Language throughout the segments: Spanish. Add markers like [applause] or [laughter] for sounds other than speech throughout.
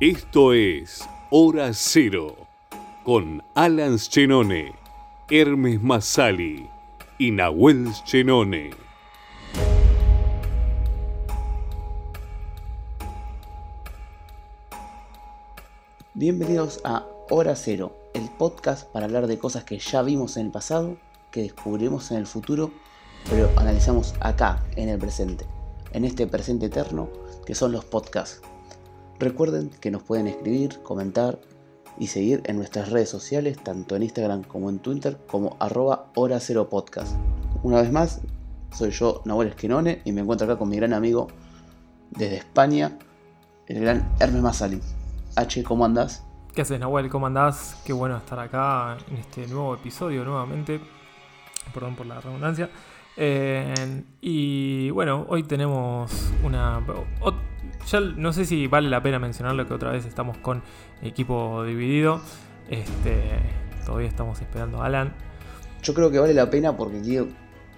Esto es Hora Cero con Alan Chenone, Hermes Masali y Nahuel Chenone. Bienvenidos a Hora Cero, el podcast para hablar de cosas que ya vimos en el pasado, que descubriremos en el futuro, pero analizamos acá, en el presente, en este presente eterno que son los podcasts. Recuerden que nos pueden escribir, comentar y seguir en nuestras redes sociales, tanto en Instagram como en Twitter, como arroba hora cero podcast. Una vez más, soy yo, Nahuel Esquinone, y me encuentro acá con mi gran amigo desde España, el gran Hermes Masali. H, ¿cómo andás? ¿Qué haces, Nahuel? ¿Cómo andás? Qué bueno estar acá en este nuevo episodio nuevamente. Perdón por la redundancia. Eh, y bueno, hoy tenemos una... Ya no sé si vale la pena mencionarlo que otra vez estamos con equipo dividido. Este, todavía estamos esperando a Alan. Yo creo que vale la pena porque quiero,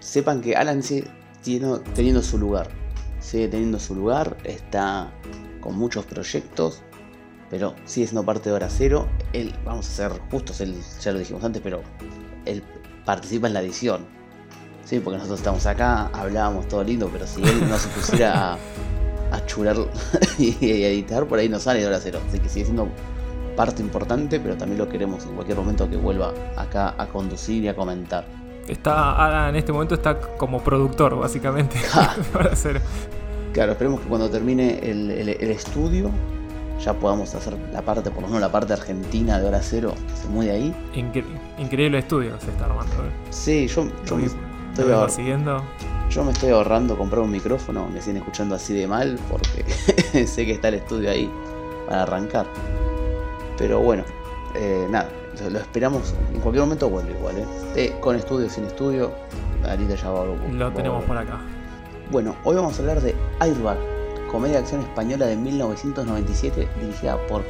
sepan que Alan sigue teniendo su lugar. Sigue teniendo su lugar, está con muchos proyectos, pero sigue siendo parte de Hora Cero. Él, vamos a ser justos, él, ya lo dijimos antes, pero él participa en la edición. Sí, porque nosotros estamos acá, hablábamos todo lindo, pero si él no se pusiera a, [laughs] a churar [laughs] y editar, por ahí no sale de hora cero. Así que sigue siendo parte importante, pero también lo queremos en cualquier momento que vuelva acá a conducir y a comentar. Está, en este momento está como productor, básicamente. [laughs] [laughs] hora cero. Claro, esperemos que cuando termine el, estudio ya podamos hacer la parte, por lo menos la parte argentina de hora cero, se mueve ahí. increíble estudio se está armando. ¿eh? Sí, yo, yo me estoy siguiendo. Yo me estoy ahorrando comprar un micrófono, me siguen escuchando así de mal porque [laughs] sé que está el estudio ahí para arrancar. Pero bueno, eh, nada, lo, esperamos. En cualquier momento vuelve igual, ¿eh? con estudio, sin estudio, ahorita ya va. Lo tenemos por acá. Bueno, hoy vamos a hablar de Airbag, comedia de acción española de 1997, dirigida por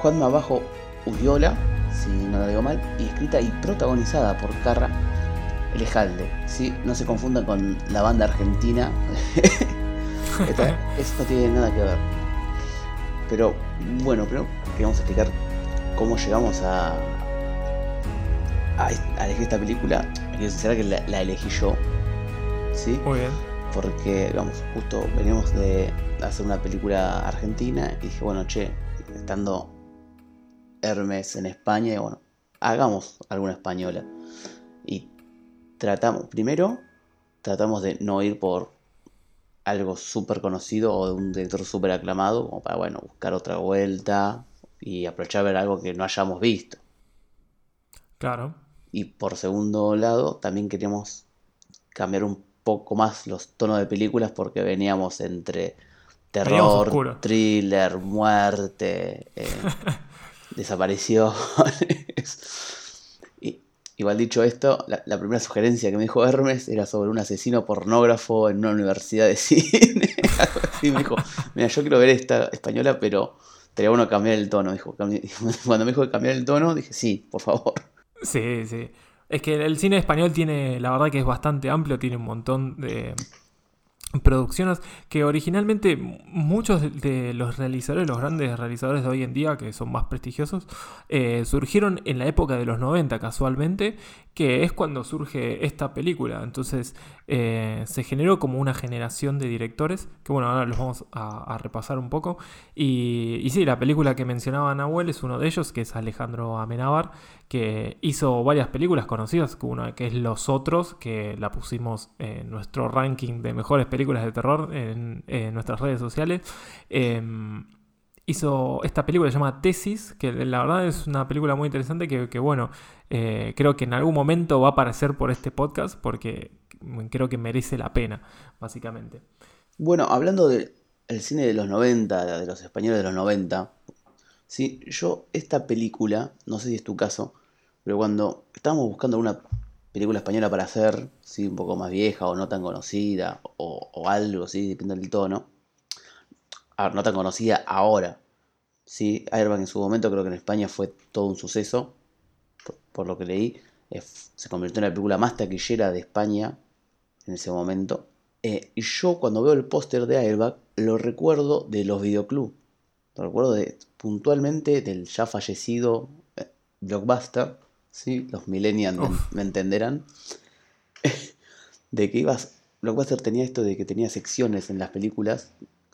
Juan Mabajo Uriola, si no lo digo mal, y escrita y protagonizada por Carra Elejalde, ¿sí? No se confundan con la banda argentina. [laughs] Esto no tiene nada que ver. Pero bueno, primero queríamos explicar cómo llegamos a, a, elegir esta película. Será que la, la, elegí yo. ¿Sí? Muy bien. Porque, vamos, justo veníamos de hacer una película argentina y dije, bueno, che, estando Hermes en España, y bueno, hagamos alguna española. Tratamos, primero, tratamos de no ir por algo súper conocido o de un director súper aclamado, como para, bueno, buscar otra vuelta y aprovechar a ver algo que no hayamos visto. Claro. Y por segundo lado, también queríamos cambiar un poco más los tonos de películas porque veníamos entre terror, thriller, muerte, eh, [laughs] desapariciones. Igual dicho esto, la, primera sugerencia que me dijo Hermes era sobre un asesino pornógrafo en una universidad de [laughs] cine. y me dijo, mira, yo quiero ver esta española, pero estaría bueno cambiar el tono. Dijo, [laughs] cuando me dijo que cambiar el tono, dije, sí, por favor. Sí, sí. Es que el cine español tiene, la verdad que es bastante amplio, tiene un montón de, producciones que originalmente muchos de los realizadores, los grandes realizadores de hoy en día, que son más prestigiosos, eh, surgieron en la época de los 90 casualmente, que es cuando surge esta película. Entonces eh, se generó como una generación de directores, que bueno, ahora los vamos a, repasar un poco. Y, sí, la película que mencionaba Nahuel es uno de ellos, que es Alejandro Amenábar, que hizo varias películas conocidas, una que es Los Otros, que la pusimos en nuestro ranking de mejores películas de terror en, nuestras redes sociales. Em, hizo esta película se llama Tesis, que la verdad es una película muy interesante que, bueno, eh, creo que en algún momento va a aparecer por este podcast porque creo que merece la pena, básicamente. Bueno, hablando del cine de los 90, de los españoles de los 90, ¿sí? yo esta película, no sé si es tu caso, pero cuando estábamos buscando una película española para hacer, ¿sí? un poco más vieja o no tan conocida, o, algo, ¿sí? depende del tono, no tan conocida ahora. ¿sí? Airbag en su momento creo que en España fue todo un suceso, por, lo que leí. se convirtió en la película más taquillera de España en ese momento. Eh, y yo cuando veo el póster de Airbag lo recuerdo de los videoclubs recuerdo de, puntualmente del ya fallecido eh, Blockbuster, ¿sí? los millennials me, me entenderán, [laughs] de que ibas, Blockbuster tenía esto de que tenía secciones en las películas,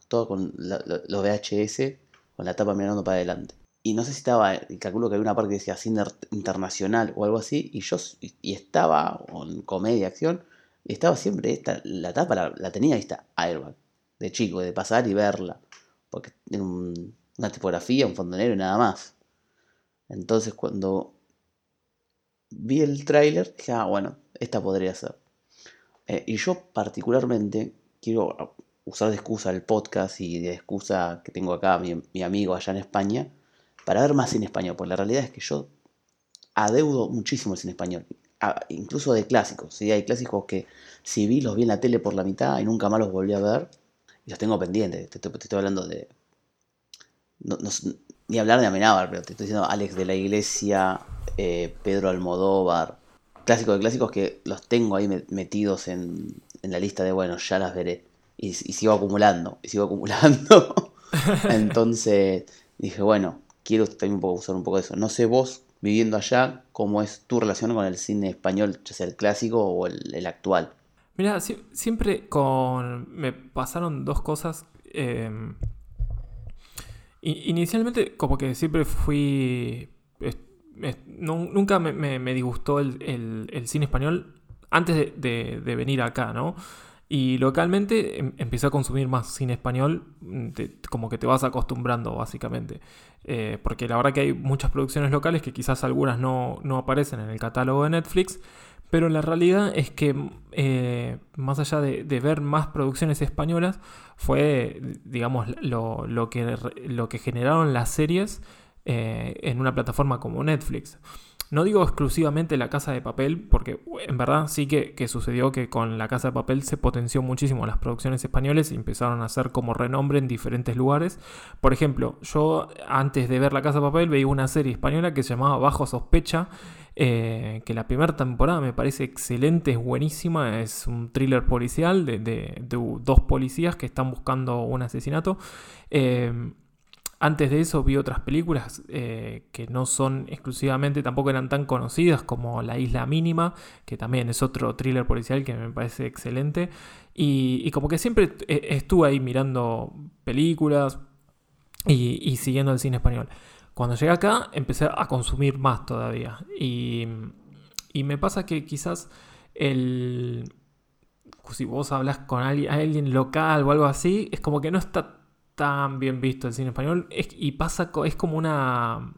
todo con la- lo- los VHS, con la tapa mirando para adelante. Y no sé si estaba, calculo que había una parte que decía cine internacional o algo así, y yo, y estaba, en comedia, acción, y estaba siempre esta, la tapa la, la tenía esta Airbag, de chico, de pasar y verla, porque tiene un- una tipografía, un fondo negro y nada más. Entonces cuando vi el tráiler, dije, ah, bueno, esta podría ser. Eh, y yo particularmente quiero usar de excusa el podcast y de excusa que tengo acá, mi, mi amigo allá en España, para ver más cine español, porque la realidad es que yo adeudo muchísimo el cine español, a- incluso de clásicos, ¿sí? hay clásicos que si vi los vi en la tele por la mitad y nunca más los volví a ver, y los tengo pendientes, te estoy hablando de... no- no ni hablar de Amenábar, pero te estoy diciendo Alex de la Iglesia, eh, Pedro Almodóvar, clásicos de clásicos que los tengo ahí me- metidos en, en la lista de, bueno, ya las veré. Y, sigo acumulando, y sigo acumulando. [laughs] Entonces dije, bueno, quiero también usar un poco de eso. No sé vos, viviendo allá, cómo es tu relación con el cine español, ya sea el clásico o el, actual. Mira, si- siempre con. Me pasaron dos cosas. i- inicialmente, como que siempre fui. nunca me, disgustó el, cine español antes de, venir acá, ¿no? Y localmente em- empecé a consumir más cine español, mm, como que te vas acostumbrando, básicamente. Eh, porque la verdad que hay muchas producciones locales que quizás algunas no aparecen en el catálogo de Netflix, pero la realidad es que, eh, más allá de, ver más producciones españolas, fue, digamos, lo, que, lo que generaron las series eh, en una plataforma como Netflix. No digo exclusivamente La Casa de Papel, porque en verdad sí que, que sucedió que con La Casa de Papel se potenció muchísimo las producciones españolas y empezaron a hacer como renombre en diferentes lugares. Por ejemplo, yo antes de ver La Casa de Papel veía una serie española que se llamaba Bajo Sospecha, eh, que la primera temporada me parece excelente, es buenísima, es un thriller policial de, de- dos policías que están buscando un asesinato. Eh, antes de eso vi otras películas eh, que no son exclusivamente, tampoco eran tan conocidas como La Isla Mínima, que también es otro thriller policial que me parece excelente. Y, como que siempre estuve ahí mirando películas y siguiendo el cine español. Cuando llegué acá empecé a consumir más todavía. Y, y me pasa que quizás el... Si vos hablas con alguien, alguien local o algo así, es como que no está tan bien visto el cine español. Es- y pasa, es como una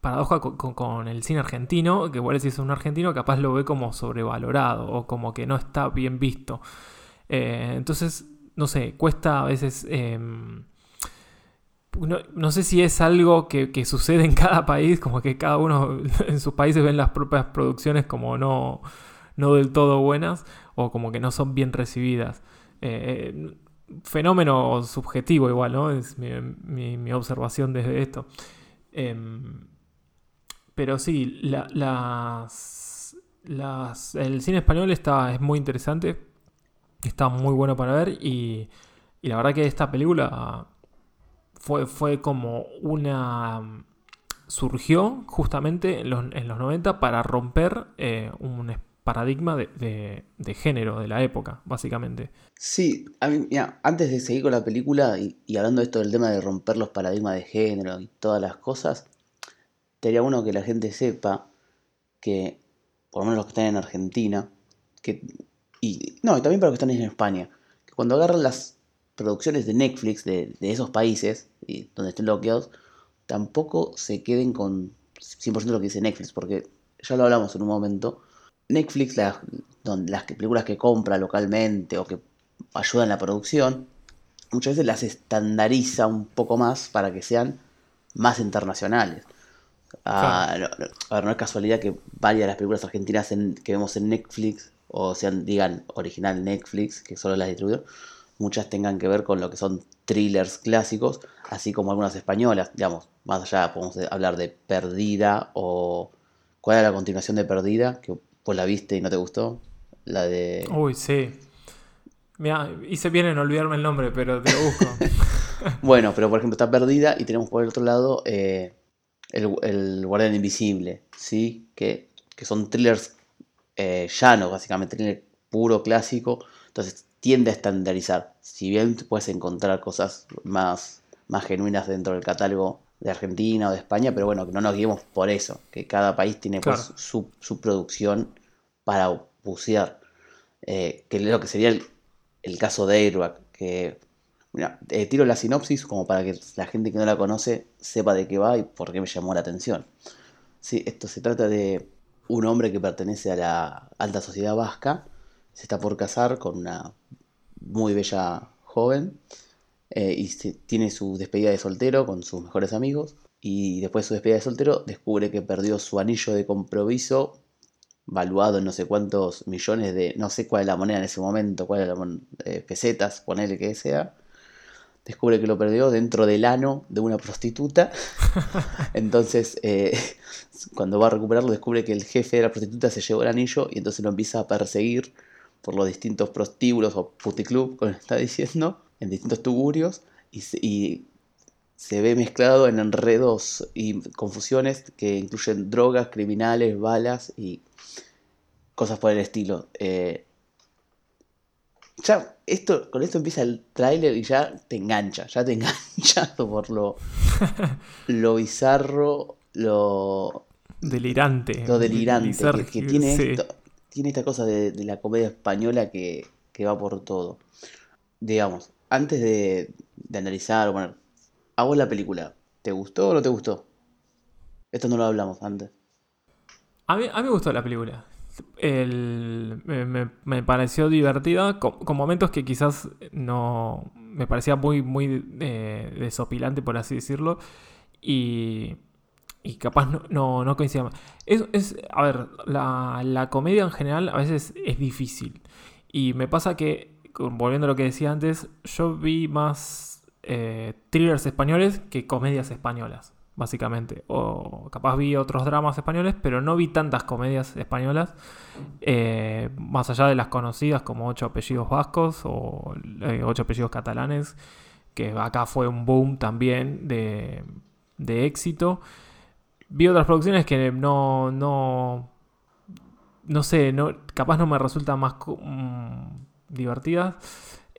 paradoja con el cine argentino, que igual si es un argentino capaz lo ve como sobrevalorado o como que no está bien visto. Eh, entonces, no sé, cuesta a veces... em, no, no sé si es algo que, que sucede en cada país, como que cada uno [laughs] en sus países ven las propias producciones como no, no del todo buenas o como que no son bien recibidas. Eh, fenómeno subjetivo igual, ¿no? Es mi, observación desde esto. Em, pero sí, la- las, las- el cine español está, es muy interesante, está muy bueno para ver y, y la verdad que esta película fue, fue como una... surgió justamente en los, en los 90 para romper eh, un paradigma de, de- género de la época, básicamente. Sí, a mí, mira, antes de seguir con la película y, hablando de esto del tema de romper los paradigmas de género y todas las cosas, sería bueno que la gente sepa que, por lo menos los que están en Argentina, que, y no, y también para los que están en España, que cuando agarran las producciones de Netflix de, de esos países, y donde estén bloqueados, tampoco se queden con 100% de lo que dice Netflix, porque ya lo hablamos en un momento, Netflix, las, donde, las películas que compra localmente o que ayuda en la producción, muchas veces las estandariza un poco más para que sean más internacionales. Ah, no, no, a ver, no es casualidad que varias de las películas argentinas en- que vemos en Netflix, o sean, digan, original Netflix, que solo las distribuyó, muchas tengan que ver con lo que son thrillers clásicos, así como algunas españolas, digamos, más allá podemos hablar de Perdida o... ¿Cuál era la continuación de Perdida? Que vos la viste y no te gustó. La de... Uy, sí. Mira, hice bien en olvidarme el nombre, pero te lo busco. [laughs] bueno, pero por ejemplo está perdida y tenemos por el otro lado eh, el, el, Guardián Invisible, ¿sí? Que, que son thrillers eh, llanos, básicamente, thriller puro, clásico. Entonces tiende a estandarizar. Si bien puedes encontrar cosas más, más genuinas dentro del catálogo de Argentina o de España, pero bueno, que no nos guiemos por eso, que cada país tiene pues, su, su, producción para bucear, eh, que es lo que sería el, caso de Airbag, que mira, eh, tiro la sinopsis como para que la gente que no la conoce sepa de qué va y por qué me llamó la atención. Sí, esto se trata de un hombre que pertenece a la alta sociedad vasca, se está por casar con una muy bella joven eh, y tiene su despedida de soltero con sus mejores amigos. Y después de su despedida de soltero descubre que perdió su anillo de compromiso, valuado en no sé cuántos millones de, no sé cuál es la moneda en ese momento, cuál es la moneda, eh, pesetas, ponele que sea. Descubre que lo perdió dentro del ano de una prostituta. [laughs] entonces, eh, cuando va a recuperarlo, descubre que el jefe de la prostituta se llevó el anillo y entonces lo empieza a perseguir por los distintos prostíbulos o puticlub, como está diciendo, en distintos tugurios, y, se ve mezclado en enredos y confusiones que incluyen drogas, criminales, balas y cosas por el estilo. Eh, ya, esto, con esto empieza el tráiler y ya te engancha, ya te [laughs] engancha por lo, [laughs] lo bizarro, lo... Delirante. Lo delirante que, tiene esto tiene esta cosa de, la comedia española que, va por todo. Digamos, antes de, analizar, bueno, hago la película. ¿Te gustó o no te gustó? Esto no lo hablamos antes. A mí, a mí me gustó la película. me, pareció divertida, con, momentos que quizás no me parecía muy, muy eh, desopilante, por así decirlo. Y y capaz no, no, no Es, es, a ver, la, la, comedia en general a veces es difícil. Y me pasa que, volviendo a lo que decía antes, yo vi más eh, thrillers españoles que comedias españolas, básicamente. O capaz vi otros dramas españoles, pero no vi tantas comedias españolas, eh, más allá de las conocidas como Ocho apellidos vascos o eh, Ocho apellidos catalanes, que acá fue un boom también de, de éxito vi otras producciones que no, no, no sé, no, capaz no me resultan más mm, divertidas.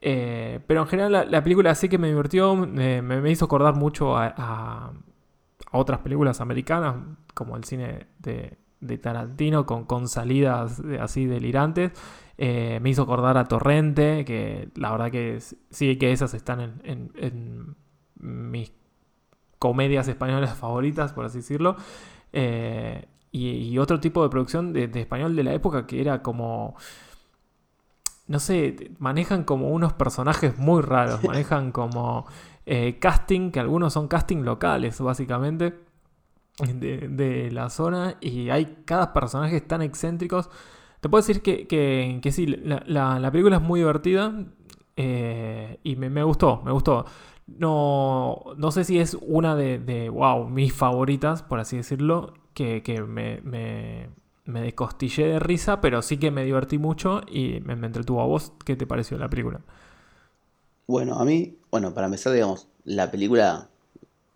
Eh, pero en general la, película sí que me divirtió, me, hizo acordar mucho a, otras películas americanas, como el cine de, Tarantino, con, con, salidas así delirantes. Eh, me hizo acordar a Torrente, que la verdad que sí que esas están en, en, en mis comedias españolas [laughs] favoritas, por así decirlo. Eh, y, otro tipo de producción de, español de la época que era como. No sé, manejan como unos personajes muy raros, manejan como eh, casting, que algunos son casting locales, básicamente, de, la zona, y hay cada personaje tan excéntricos. Te puedo decir que, que, sí, la, película es muy divertida eh, y me, me, gustó, me gustó. No, no sé si es una de, wow, mis favoritas, por así decirlo, que, me, me, me descostillé de risa, pero sí que me divertí mucho y me, entretuvo a vos. ¿Qué te pareció la película? Bueno, a mí, bueno, para empezar, digamos, la película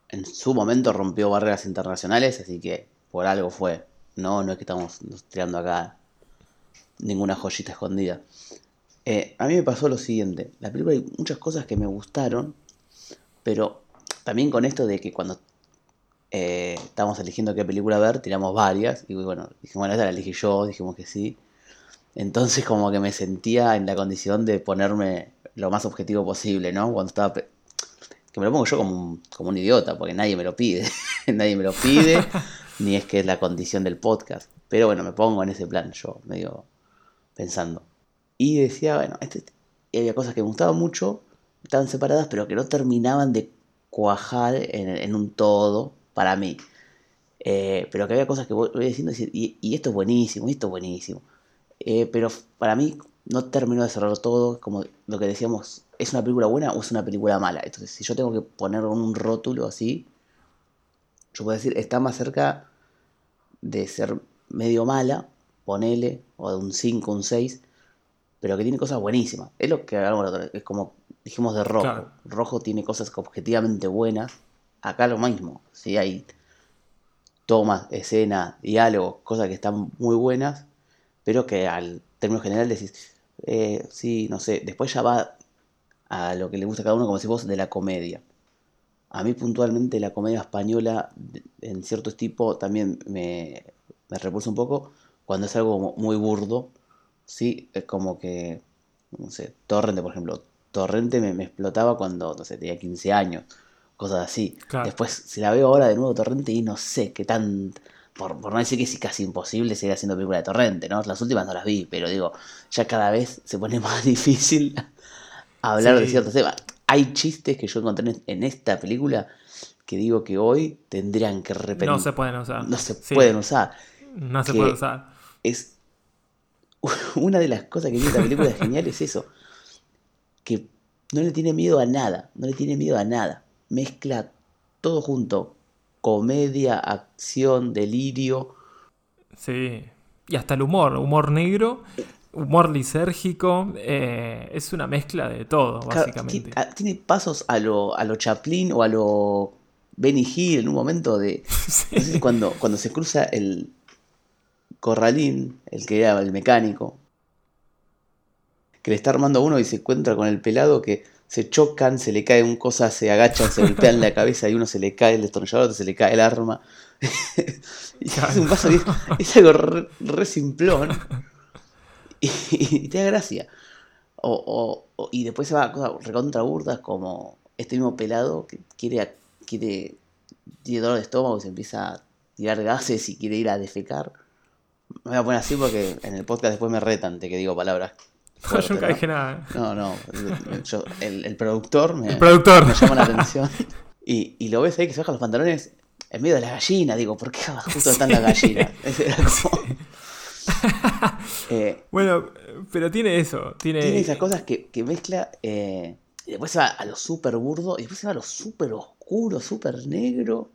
en su momento rompió barreras internacionales, así que por algo fue. No, no es que estamos tirando acá ninguna joyita escondida. Eh, a mí me pasó lo siguiente, la película hay muchas cosas que me gustaron, pero también con esto de que cuando eh, estábamos eligiendo qué película ver, tiramos varias. Y bueno, dijimos, bueno, esta la elegí yo, dijimos que sí. Entonces como que me sentía en la condición de ponerme lo más objetivo posible, ¿no? Cuando estaba... Que me lo pongo yo como un, como un idiota, porque nadie me lo pide. [laughs] nadie me lo pide, [laughs] ni es que es la condición del podcast. Pero bueno, me pongo en ese plan, yo medio pensando. Y decía, bueno, este, había cosas que me gustaban mucho, estaban separadas, pero que no terminaban de cuajar en, un todo para mí. Eh, pero que había cosas que voy diciendo y, esto es buenísimo, y esto es buenísimo. Eh, pero para mí no terminó de cerrar todo, como lo que decíamos, ¿es una película buena o es una película mala? Entonces, si yo tengo que poner un rótulo así, yo puedo decir, está más cerca de ser medio mala, ponele, o de un 5, un 6, pero que tiene cosas buenísimas. Es lo que hablamos la otra vez, es como dijimos de Rojo. Claro. Rojo tiene cosas objetivamente buenas. Acá lo mismo, sí hay tomas, escenas, diálogos, cosas que están muy buenas, pero que al término general decís, eh, sí, no sé, después ya va a lo que le gusta a cada uno, como decís vos, de la comedia. A mí puntualmente la comedia española, en cierto tipo, también me, me repulsa un poco cuando es algo muy burdo. Sí, es como que, no sé, Torrente, por ejemplo. Torrente me, me explotaba cuando, no sé, tenía 15 años, cosas así. Claro. Después, si la veo ahora de nuevo Torrente y no sé qué tan... Por, por no decir que es casi imposible seguir haciendo película de Torrente, ¿no? Las últimas no las vi, pero digo, ya cada vez se pone [laughs] más difícil hablar de ciertos temas. Hay chistes que yo encontré en- esta película que digo que hoy tendrían que repetir. No se pueden usar. No se Sí, pueden usar. No se que- puede usar. Es [laughs] una de las cosas que tiene esta película [laughs] genial es eso. Que no le tiene miedo a nada. No le tiene miedo a nada. Mezcla todo junto. Comedia, acción, delirio. Sí. Y hasta el humor, humor negro, humor lisérgico, eh, es una mezcla de todo, básicamente. Tiene pasos a lo, a lo Chaplin o a lo Benny Hill en un momento de. [laughs] Sí. No sé si cuando, cuando se cruza el corralín, el que era el mecánico, que le está armando a uno y se encuentra con el pelado que se chocan, se le cae un cosa, se agachan, se golpean la cabeza y uno se le cae el destornillador, se le cae el arma. [laughs] y es un paso es, algo re, simplón y, y te da gracia. O, o- y después se va a cosas recontra burdas como este mismo pelado que quiere, quiere tiene dolor de estómago y se empieza a tirar gases y quiere ir a defecar. Me voy a poner así porque en el podcast después me retan de que digo palabras. [laughs] Yo nunca ¿no? dije nada. No, no. el- yo- el, el productor me, El productor. me llama la atención. Y, y lo ves ahí que se baja los pantalones en medio de la gallina. Digo, ¿por qué justo [laughs] están las gallinas? [laughs] Ese era como- Eh, Bueno, pero tiene eso. Tiene, tiene esas cosas que, que mezcla. eh, y después se va a lo súper burdo. Y después se va a lo súper oscuro, súper negro.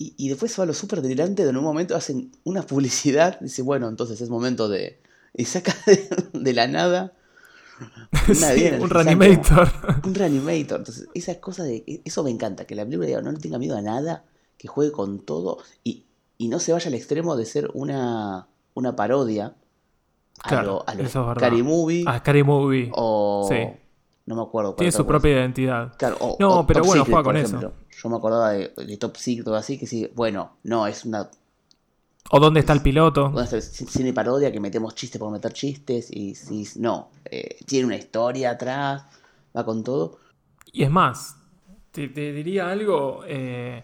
Y, y después se va lo súper delirante. De en un momento hacen una publicidad. Dice, bueno, entonces es momento de. Y saca [laughs] de, de la nada. [laughs] Sí, un reanimator. Un reanimator. Entonces, esas cosas de. e, Eso me encanta. Que la película diga, no le tenga miedo a nada. Que juegue con todo. Y, y no se vaya al extremo de ser una, una parodia. A Claro, lo, a lo eso es Movie. A Scary Movie. O. Sí. No me acuerdo. cuál Tiene su cosa. propia identidad. Claro, o- No, o pero Top bueno, Secret, juega con eso. Yo me acordaba de, de Top Secret o así, que sí, bueno, no, es una, O dónde está el piloto. una c- cine parodia que metemos chistes por meter chistes y no, eh, tiene una historia atrás, va con todo. Y es más, te, te diría algo. eh,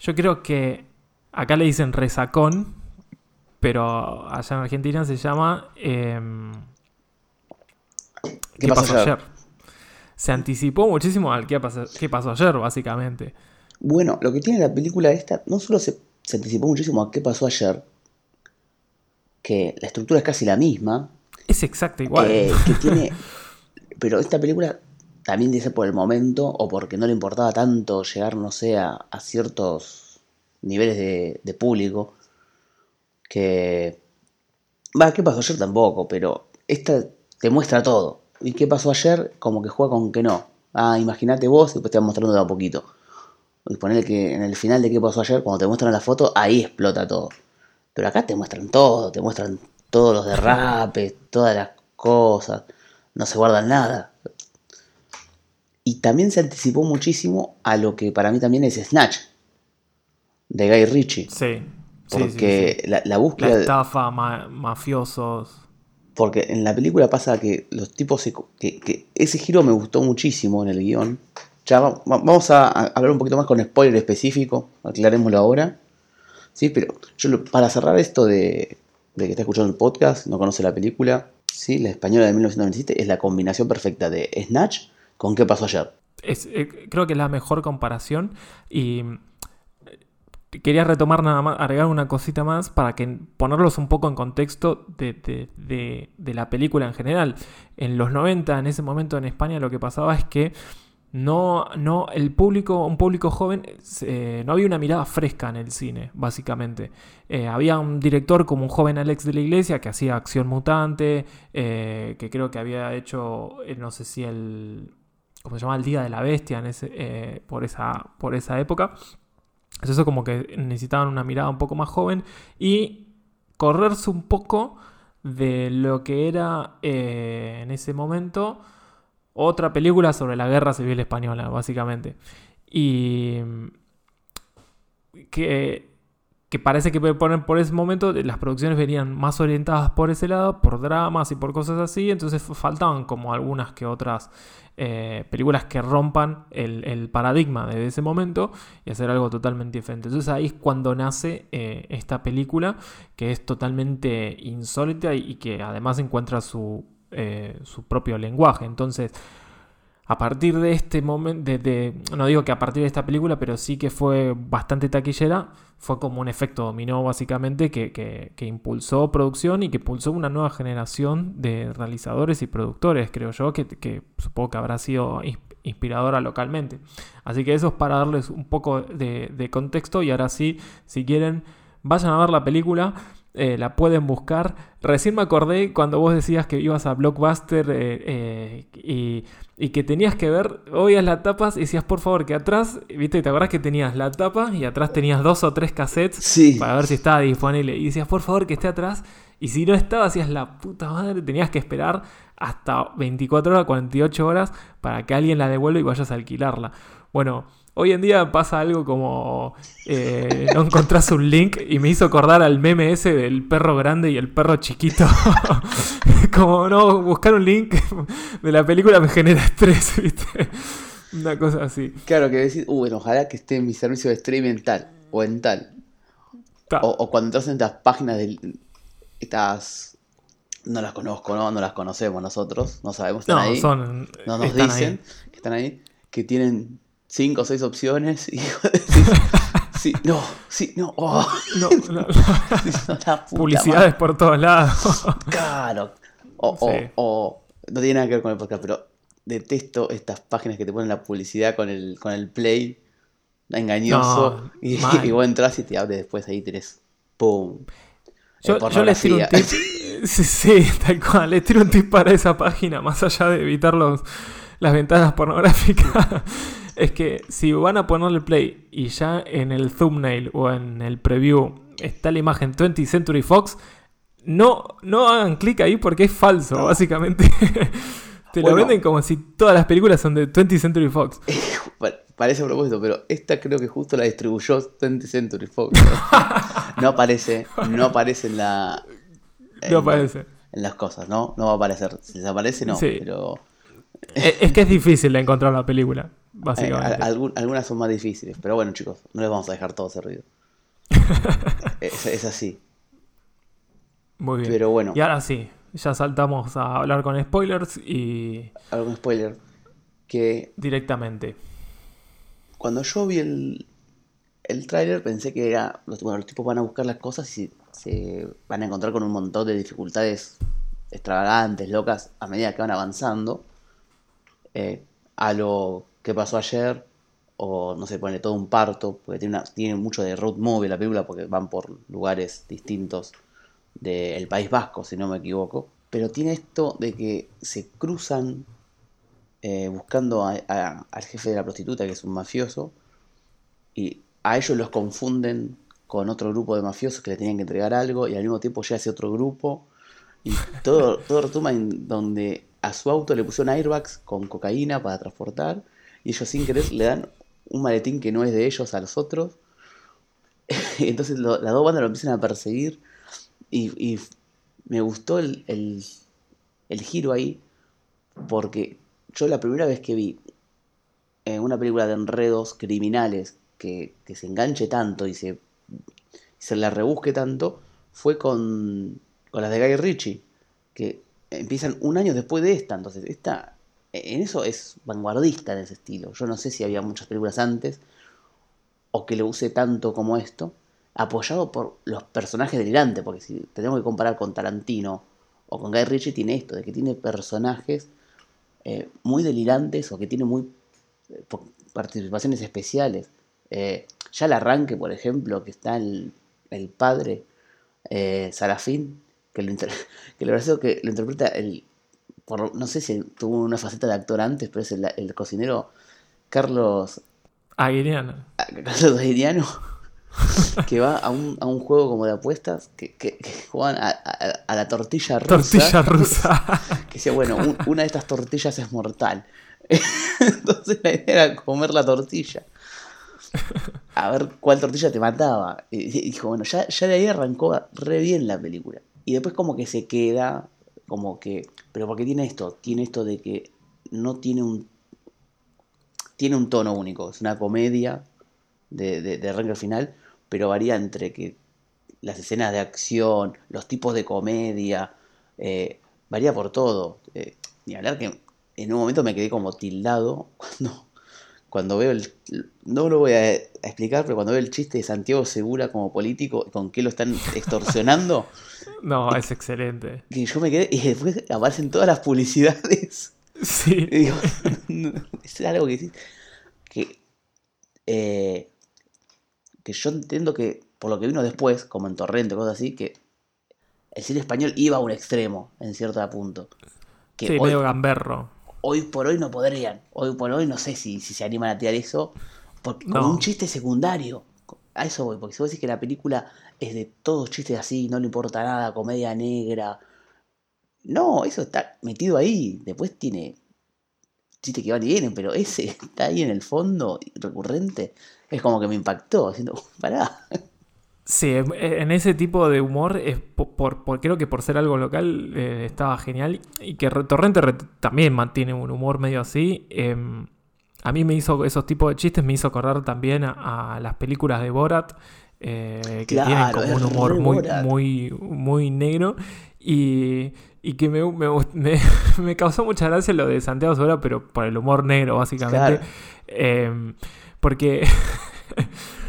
yo creo que acá le dicen resacón, pero allá en Argentina se llama. em, ¿Qué, pasó ayer? Se anticipó muchísimo al qué pasó, qué pasó ayer, básicamente. Bueno, lo que tiene la película esta, no solo se, se anticipó muchísimo a qué pasó ayer, que la estructura es casi la misma, Es exacto igual. Eh, que [laughs] tiene. Pero esta película también dice por el momento, o porque no le importaba tanto llegar, no sé, a, a ciertos niveles de, de público, que. Va, ¿qué pasó ayer tampoco? Pero esta te muestra todo. ¿Y qué pasó ayer? Como que juega con que no. Ah, imagínate vos y después te va mostrando de a poquito. Y ponerle que en el final de qué pasó ayer, cuando te muestran la foto, ahí explota todo. Pero acá te muestran todo, te muestran todos los derrapes, todas las cosas, no se guardan nada. Y también se anticipó muchísimo a lo que para mí también es Snatch, de Guy Ritchie. Sí. sí, sí, Porque sí. La, la La búsqueda... estafa, ma- mafiosos. Porque en la película pasa que los tipos... se que, ese giro me gustó muchísimo en el guion. Ya va- va- vamos a, hablar un poquito más con spoiler específico, aclarémoslo ahora. Sí, pero para cerrar esto de, de que está escuchando el podcast, no conoce la película, sí, la española de 1997 es la combinación perfecta de Snatch con qué pasó ayer. Eh, creo que es la mejor comparación. Y quería retomar nada más, agregar una cosita más para que ponerlos un poco en contexto de, la película en general. En los 90, en ese momento en España, lo que pasaba es que no, no, el público, un público joven, eh, no había una mirada fresca en el cine, básicamente. Eh, había un director como un joven Alex de la Iglesia que hacía acción mutante, eh, que creo que había hecho, no sé si el, ¿cómo se llama? El Día de la Bestia por, esa, por esa época. Eso como que necesitaban una mirada un poco más joven y correrse un poco de lo que era en ese momento otra película sobre la guerra civil española, básicamente. Y que, que parece que por ese momento las producciones venían más orientadas por ese lado, por dramas y por cosas así, entonces faltaban como algunas que otras eh, películas que rompan el, paradigma de ese momento y hacer algo totalmente diferente. Entonces ahí es cuando nace eh, esta película que es totalmente insólita y que además encuentra su eh, su propio lenguaje. Entonces, a partir de este momento, de, no digo que a partir de esta película, pero sí que fue bastante taquillera, fue como un efecto dominó básicamente que, impulsó producción y que impulsó una nueva generación de realizadores y productores, creo yo, que, supongo que habrá sido inspiradora localmente. Así que eso es para darles un poco de contexto y ahora sí, si quieren, vayan a ver la película. Eh, la pueden buscar. Recién me acordé cuando vos decías que ibas a Blockbuster eh, eh, y, que tenías que ver, oías la tapas y decías, por favor, que atrás, viste, te acordás que tenías la tapa y atrás tenías dos o tres cassettes para ver si estaba disponible. Y decías, por favor, que esté atrás. Y si no estaba, hacías la puta madre, tenías que esperar hasta 24 horas, 48 horas para que alguien la devuelva y vayas a alquilarla. Bueno, Hoy en día pasa algo como eh, no encontrás un link y me hizo acordar al meme ese del perro grande y el perro chiquito. [laughs] como no, buscar un link de la película me genera estrés, [laughs] ¿viste? Una cosa así. Claro, que decir, uh, bueno, ojalá que esté en mi servicio de streaming en tal o en tal. O, cuando entras en estas páginas de estas no las conozco, ¿no? No las conocemos nosotros, no sabemos, están ahí. Son, no nos dicen que están ahí, que tienen cinco o seis opciones [laughs] y sí, no, sí, no, oh. no, [laughs] no, Publicidades por todos lados. claro. O, o, no tiene nada que ver con el podcast, pero detesto estas páginas que te ponen la publicidad con el, con el play engañoso y, [laughs] y, vos entras y te abre después ahí tenés ¡pum! Yo, yo les tiro un tip. sí, sí, tal cual. Les tiro un tip para esa página, más allá de evitar los, las ventanas pornográficas es que si van a ponerle play y ya en el thumbnail o en el preview está la imagen 20th Century Fox, no, no hagan clic ahí porque es falso, básicamente. [laughs] Te lo venden como si todas las películas son de 20th Century Fox. [laughs] Parece a propósito, pero esta creo que justo la distribuyó 20th Century Fox. [laughs] No, aparece, no aparece en la. no aparece. En las cosas, ¿no? No va a aparecer. Si desaparece, no. Pero. Es que es difícil de encontrar la película. Básicamente. Eh, algunas son más difíciles, pero bueno, chicos, no les vamos a dejar todo ese ruido. [laughs] es, así. Muy bien. Pero bueno. Y ahora sí, ya saltamos a hablar con spoilers y. Algo con spoiler. Que. Directamente. Cuando yo vi el, el tráiler pensé que era. Bueno, los tipos van a buscar las cosas y se van a encontrar con un montón de dificultades extravagantes, locas, a medida que van avanzando. Eh, a lo qué pasó ayer, o no se pone todo un parto, porque tiene, tiene mucho de road movie la película, porque van por lugares distintos del País Vasco, si no me equivoco. Pero tiene esto de que se cruzan eh, buscando al jefe de la prostituta, que es un mafioso, y a ellos los confunden con otro grupo de mafiosos que le tenían que entregar algo, y al mismo tiempo llega ese otro grupo, y todo, todo retoma en donde a su auto le pusieron airbags con cocaína para transportar, y ellos sin querer le dan un maletín que no es de ellos a los otros. [laughs] Entonces las dos bandas lo empiezan a perseguir y, me gustó el, el, giro ahí porque yo la primera vez que vi en una película de enredos criminales que, se enganche tanto y se, se la rebusque tanto fue con, con las de Guy Ritchie, que empiezan un año después de esta. Entonces, esta en eso es vanguardista en ese estilo. Yo no sé si había muchas películas antes o que lo use tanto como esto, apoyado por los personajes delirantes, porque si tenemos que comparar con Tarantino o con Guy Ritchie, tiene esto, de que tiene personajes eh, muy delirantes o que tiene muy participaciones especiales. Eh, ya el arranque, por ejemplo, que está el, el padre eh, Sarafín, que lo, [laughs] que lo que lo interpreta el. No sé si tuvo una faceta de actor antes, pero es el, cocinero Carlos. Aguiriano. Carlos Aguiriano. [laughs] que va a un, a un, juego como de apuestas que, que, juegan a, a, la tortilla rusa. Tortilla [laughs] rusa. que decía, bueno, una de estas tortillas es mortal. [laughs] Entonces la idea era comer la tortilla a ver cuál tortilla te mataba. Y dijo, bueno, ya, ya de ahí arrancó re bien la película. Y después como que se queda, como que... Pero porque tiene esto, tiene esto de que no tiene un... Tiene un tono único, es una comedia de, de, arranque final, pero varía entre que las escenas de acción, los tipos de comedia, eh, varía por todo. Eh, ni hablar que en un momento me quedé como tildado [laughs] cuando cuando veo el. No lo voy a explicar, pero cuando veo el chiste de Santiago Segura como político, con qué lo están extorsionando. [laughs] no, es excelente. Que yo me quedé. Y después aparecen todas las publicidades. [laughs] Sí. digo, [laughs] es algo que. Que. Eh, que yo entiendo que, por lo que vino después, como en Torrente, cosas así, que el cine español iba a un extremo, en cierto punto. Que sí, medio gamberro hoy por hoy no podrían. Hoy por hoy no sé si, si se animan a tirar eso. Porque, Como un chiste secundario. A eso voy, porque si vos decís que la película es de todos chistes así, no le importa nada, comedia negra. No, eso está metido ahí. Después tiene chistes que van y vienen, pero ese [laughs] está ahí en el fondo, recurrente. Es como que me impactó, haciendo, pará. Sí, en ese tipo de humor, es por, creo que por ser algo local eh, estaba genial. Y que Torrente también mantiene un humor medio así. Em, a mí me hizo esos tipos de chistes, me hizo acordar también a, las películas de Borat, eh, que tienen como un humor muy, muy, muy negro. Y, que [laughs] me, me, causó mucha gracia lo de Santiago Segura, pero por el humor negro, básicamente. Em, porque. [laughs]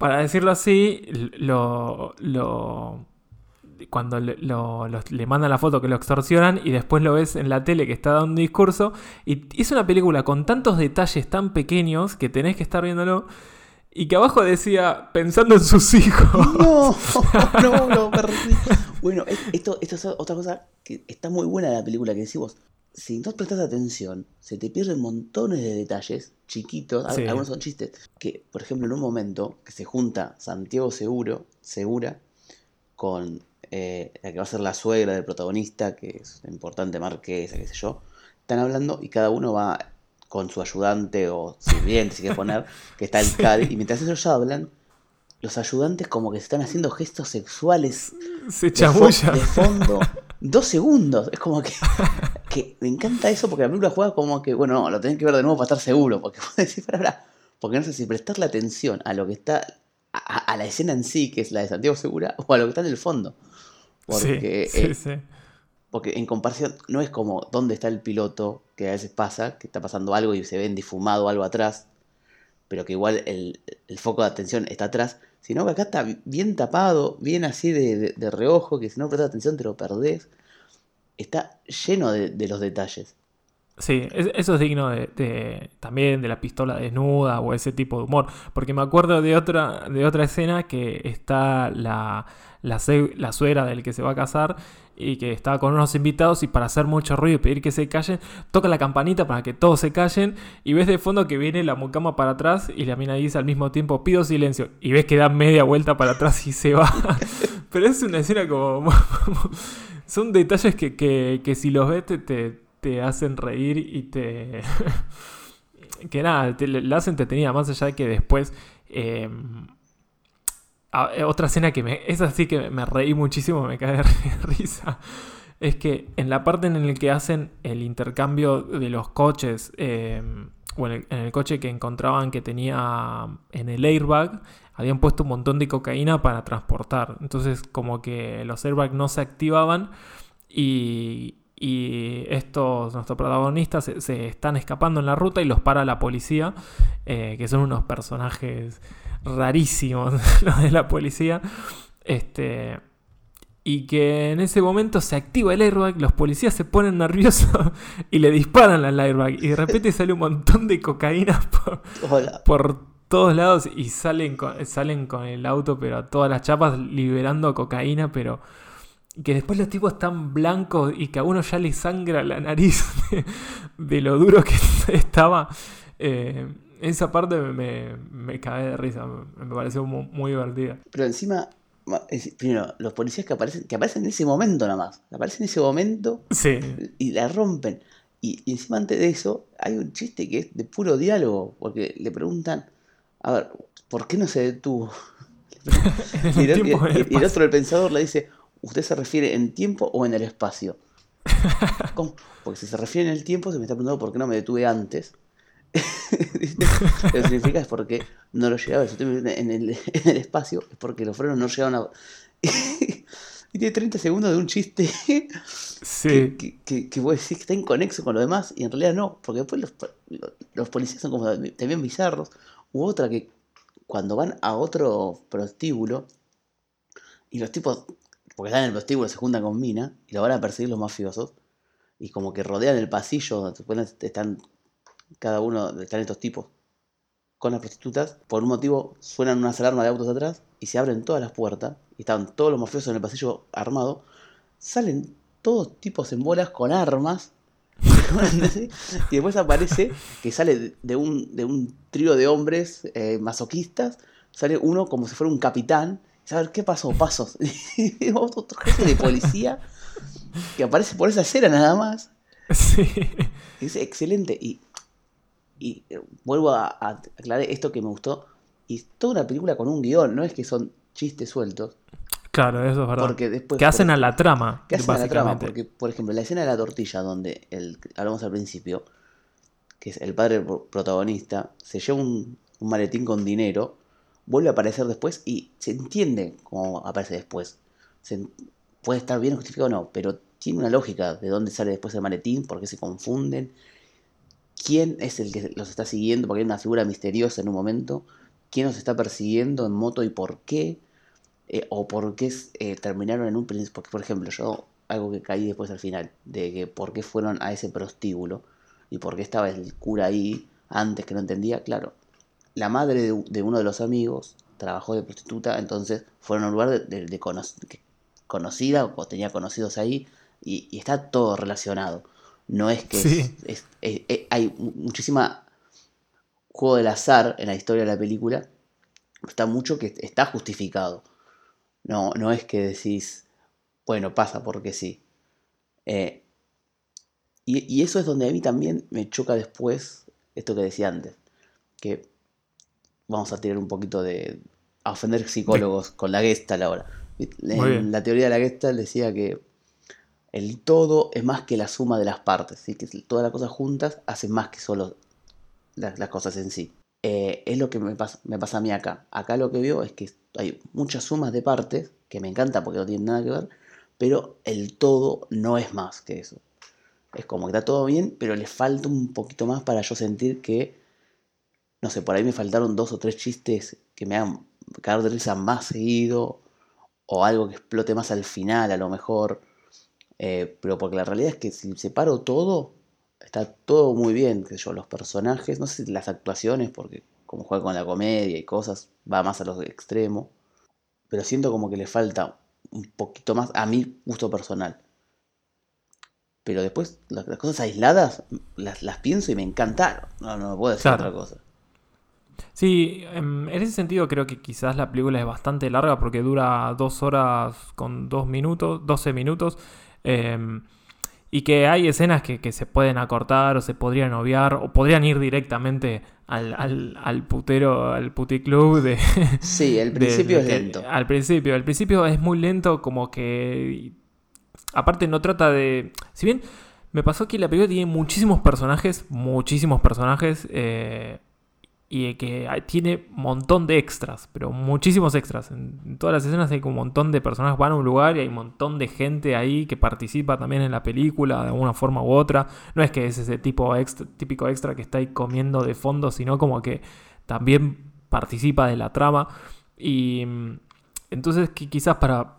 para decirlo así, lo, lo cuando le mandan la foto que lo extorsionan y después lo ves en la tele que está dando un discurso. Y es una película con tantos detalles tan pequeños que tenés que estar viéndolo. Y que abajo decía, pensando en sus hijos. [laughs] No, [laughs] no, no, perdí. Bueno, esto, esto es otra cosa que está muy buena de la película que decimos si no prestas atención, se te pierden montones de detalles chiquitos, algunos son chistes, que por ejemplo en un momento que se junta Santiago Seguro, Segura con eh, la que va a ser la suegra del protagonista, que es importante marquesa, qué sé yo, están hablando y cada uno va con su ayudante o sirviente, si quieres poner, [laughs] que está el Cadi, y mientras ellos hablan, los ayudantes como que están haciendo gestos sexuales se de, de fondo [laughs] dos segundos. Es como que, [laughs] que me encanta eso porque la película juega como que, bueno, no, lo tenés que ver de nuevo para estar seguro. Porque [laughs] decir, para, porque no sé si prestarle atención a lo que está, a, la escena en sí, que es la de Santiago Segura, o a lo que está en el fondo. Porque, sí, eh, sí, porque en comparación, no es como dónde está el piloto, que a veces pasa, que está pasando algo y se ven difumado algo atrás, pero que igual el, el foco de atención está atrás sino que acá está bien tapado, bien así de, de, reojo, que si no prestas atención te lo perdés. Está lleno de, los detalles. Sí, eso es digno de, también de la pistola desnuda o ese tipo de humor. Porque me acuerdo de otra, de otra escena que está la, la, la suegra del que se va a casar y que estaba con unos invitados y para hacer mucho ruido y pedir que se callen, toca la campanita para que todos se callen y ves de fondo que viene la mucama para atrás y la mina dice al mismo tiempo pido silencio y ves que da media vuelta para atrás y se va. [laughs] Pero es una escena como... [laughs] Son detalles que, que, si los ves te, te, hacen reír y te... [laughs] que nada, te, la hacen entretenida más allá de que después... Em, Ah, eh, otra escena que me. Es así que me reí muchísimo, me cae de [laughs] risa. Es que en la parte en la que hacen el intercambio de los coches, em, o en el, coche que encontraban que tenía en el airbag, habían puesto un montón de cocaína para transportar. Entonces, como que los airbags no se activaban y, estos, nuestros protagonistas, se, están escapando en la ruta y los para la policía, eh, que son unos personajes rarísimos [laughs] los de la policía. Este, y que en ese momento se activa el airbag, los policías se ponen nerviosos [laughs] y le disparan al airbag y de repente sale un montón de cocaína [laughs] por, por todos lados y salen con, salen con el auto pero a todas las chapas liberando cocaína pero que después los tipos están blancos y que a uno ya le sangra la nariz de, lo duro que estaba. Eh, esa parte me, me, cae de risa, me pareció muy, divertida. Pero encima, primero, los policías que aparecen, que aparecen en ese momento nada más, aparecen en ese momento y la rompen. Y, encima antes de eso, hay un chiste que es de puro diálogo, porque le preguntan, a ver, ¿por qué no se detuvo? [laughs] y, el, otro, el pensador, le dice, ¿usted se refiere en tiempo o en el espacio? [laughs] ¿Cómo? Porque si se refiere en el tiempo, se me está preguntando por qué no me detuve antes. [laughs] lo que significa es porque no lo llegaba. Si en el, en el espacio, es porque los frenos no llegaron a. [laughs] y tiene 30 segundos de un chiste sí. que, que, que, vos decís que está inconexo con lo demás, y en realidad no, porque después los, los policías son como también bizarros. U otra que cuando van a otro prostíbulo y los tipos porque están en el prostíbulo, se juntan con Mina y lo van a perseguir los mafiosos. Y como que rodean el pasillo donde están cada uno, están estos tipos con las prostitutas. Por un motivo suenan unas alarmas de autos atrás y se abren todas las puertas. Y están todos los mafiosos en el pasillo armados. Salen todos tipos en bolas con armas. [laughs] y después aparece que sale de un, de un trío de hombres eh, masoquistas. Sale uno como si fuera un capitán a ver qué pasó, pasos. [laughs] otro jefe de policía que aparece por esa escena nada más. [laughs] Sí. Es excelente. Y, y eh, vuelvo a, aclarar esto que me gustó. Y toda una película con un guion, no es que son chistes sueltos. Claro, eso es verdad. Porque después, que hacen a la trama. Que hacen a la trama. Porque, por ejemplo, la escena de la tortilla, donde el, hablamos al principio, que es el padre protagonista, se lleva un, un maletín con dinero vuelve a aparecer después y se entiende cómo aparece después. puede estar bien justificado o no, pero tiene una lógica de dónde sale después el maletín, por qué se confunden, quién es el que los está siguiendo, porque hay una figura misteriosa en un momento, quién los está persiguiendo en moto y por qué, eh, o por qué eh, terminaron en un porque por ejemplo yo, algo que caí después al final, de que por qué fueron a ese prostíbulo y por qué estaba el cura ahí antes que no entendía, claro, la madre de, uno de los amigos trabajó de prostituta, entonces fueron a un lugar de, conocida o tenía conocidos ahí y, está todo relacionado. No es que hay muchísima juego del azar en la historia de la película, está mucho que está justificado. No, no es que decís, bueno, pasa porque sí. Eh, y, y, eso es donde a mí también me choca después esto que decía antes, que vamos a tirar un poquito de. a ofender psicólogos con la Gestalt ahora. En la teoría de la Gestalt decía que el todo es más que la suma de las partes, ¿sí? que todas las cosas juntas hacen más que solo las, cosas en sí. Eh, es lo que me pasa, a mí acá. Acá lo que veo es que hay muchas sumas de partes, que me encanta porque no tienen nada que ver, pero el todo no es más que eso. Es como que está todo bien, pero le falta un poquito más para yo sentir que no sé, por ahí me faltaron dos o tres chistes que me hagan caer de risa más seguido, o algo que explote más al final a lo mejor. Eh, pero porque la realidad es que si separo todo, está todo muy bien, que yo, los personajes, no sé si las actuaciones, porque como juega con la comedia y cosas, va más a los extremos, pero siento como que le falta un poquito más a mi gusto personal. Pero después, las, cosas aisladas, las, las, pienso y me encantaron. No, no puedo decir otra cosa. Sí, em, en ese sentido creo que quizás la película es bastante larga porque dura dos horas con dos minutos, 12 minutos. Em, y que hay escenas que, se pueden acortar o se podrían obviar o podrían ir directamente al, al, putero, al puticlub de... Sí, el principio es lento. Al principio, el principio es muy lento como que... Aparte no trata de... Si bien me pasó que la película tiene muchísimos personajes, muchísimos personajes... Eh, y que tiene un montón de extras, pero muchísimos extras. En, todas las escenas hay un montón de personajes van a un lugar y hay un montón de gente ahí que participa también en la película de alguna forma u otra. No es que es ese tipo típico extra que está ahí comiendo de fondo, sino como que también participa de la trama. Y mm, entonces quizás para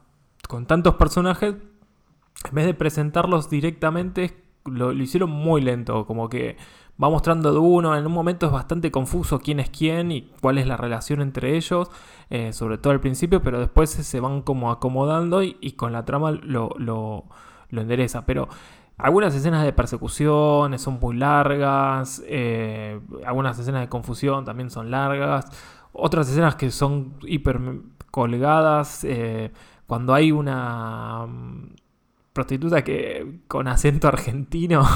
con tantos personajes, en vez de presentarlos directamente, lo, hicieron muy lento, como que va mostrando de uno, en un momento es bastante confuso quién es quién y cuál es la relación entre ellos, eh, sobre todo al principio, pero después se van como acomodando y, con la trama lo, lo, endereza. Pero algunas escenas de persecución son muy largas, eh, algunas escenas de confusión también son largas, otras escenas que son hiper colgadas, eh, cuando hay una prostituta que con acento argentino,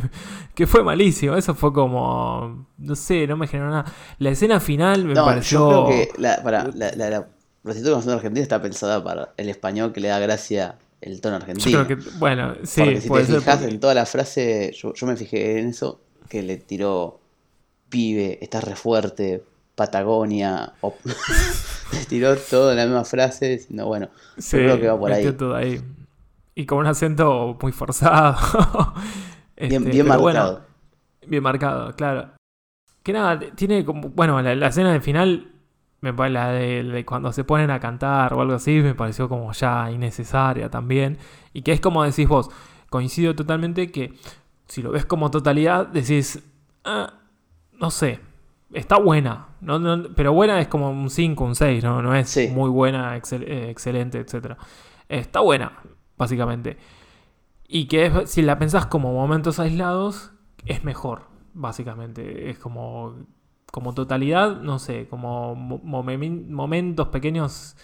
[laughs] que, fue malísimo. Eso fue como, no sé, no me generó nada. La escena final me pareció... Yo creo que la, prostituta con acento argentino está pensada para el español que le da gracia el tono argentino. Yo creo que, bueno, sí, porque si te fijas en toda la frase, yo, me fijé en eso, que le tiró pibe, estás re fuerte, Patagonia, [laughs] le tiró todo en la misma frase, diciendo, bueno, creo que va por ahí. Todo ahí y con un acento muy forzado. [laughs] bien, este, marcado. bien marcado, claro. Que nada, tiene como. Bueno, la, escena de final, me, la de, cuando se ponen a cantar o algo así, me pareció como ya innecesaria también. Y que es como decís vos, coincido totalmente que si lo ves como totalidad, decís. Ah, no sé, está buena, pero buena es como un 5, un 6, ¿no? No es muy buena, eh, excelente, etc. Está buena, básicamente. Y que si la pensás como momentos aislados, es mejor, básicamente. Es como, como totalidad, no sé, como momentos, pequeños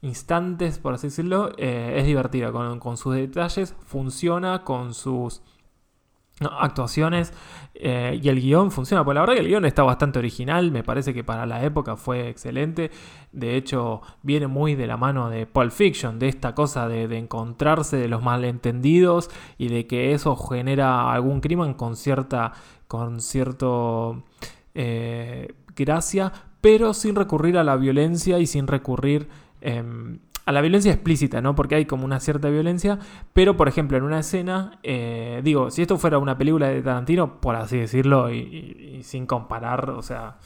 instantes, por así decirlo, eh, es divertida con, con sus detalles, funciona con sus actuaciones eh, y el guion funciona. Pues la verdad que el guion está bastante original, me parece que para la época fue excelente. De hecho, viene muy de la mano de Pulp Fiction, de esta cosa de, encontrarse de los malentendidos y de que eso genera algún crimen con cierta, con cierto eh, gracia, pero sin recurrir a la violencia y sin recurrir em, a la violencia explícita, ¿no? Porque hay como una cierta violencia, pero por ejemplo en una escena, eh, digo, si esto fuera una película de Tarantino, por así decirlo, y, sin comparar, o sea,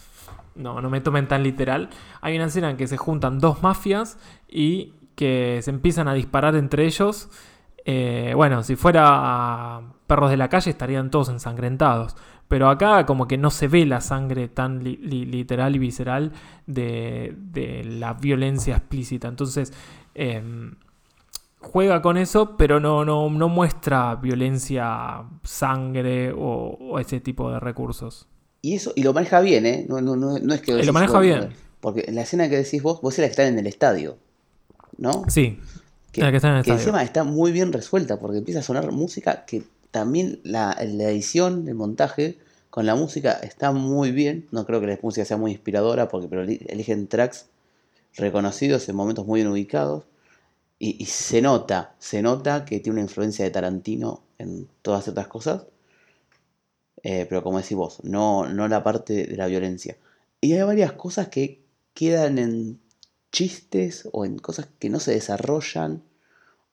no, no me tomen tan literal, hay una escena en que se juntan dos mafias y que se empiezan a disparar entre ellos. Eh, bueno, si fuera perros de la calle estarían todos ensangrentados. Pero acá como que no se ve la sangre tan literal y visceral de, la violencia explícita. Entonces em, juega con eso, pero no, no, no muestra violencia, sangre o, ese tipo de recursos. Y eso, y lo maneja bien, ¿eh? No, no, no, es que... lo maneja bien. Porque la escena que decís vos, vos es la que está en el estadio, ¿no? Sí. Que, la que está en el que encima está muy bien resuelta, porque empieza a sonar música que también la, edición, el montaje con la música está muy bien. No creo que la música sea muy inspiradora, porque pero eligen tracks reconocidos en momentos muy bien ubicados. Y, se nota, se nota que tiene una influencia de Tarantino en todas estas cosas. Eh, pero como decís vos, no, no la parte de la violencia. Y hay varias cosas que quedan en chistes o en cosas que no se desarrollan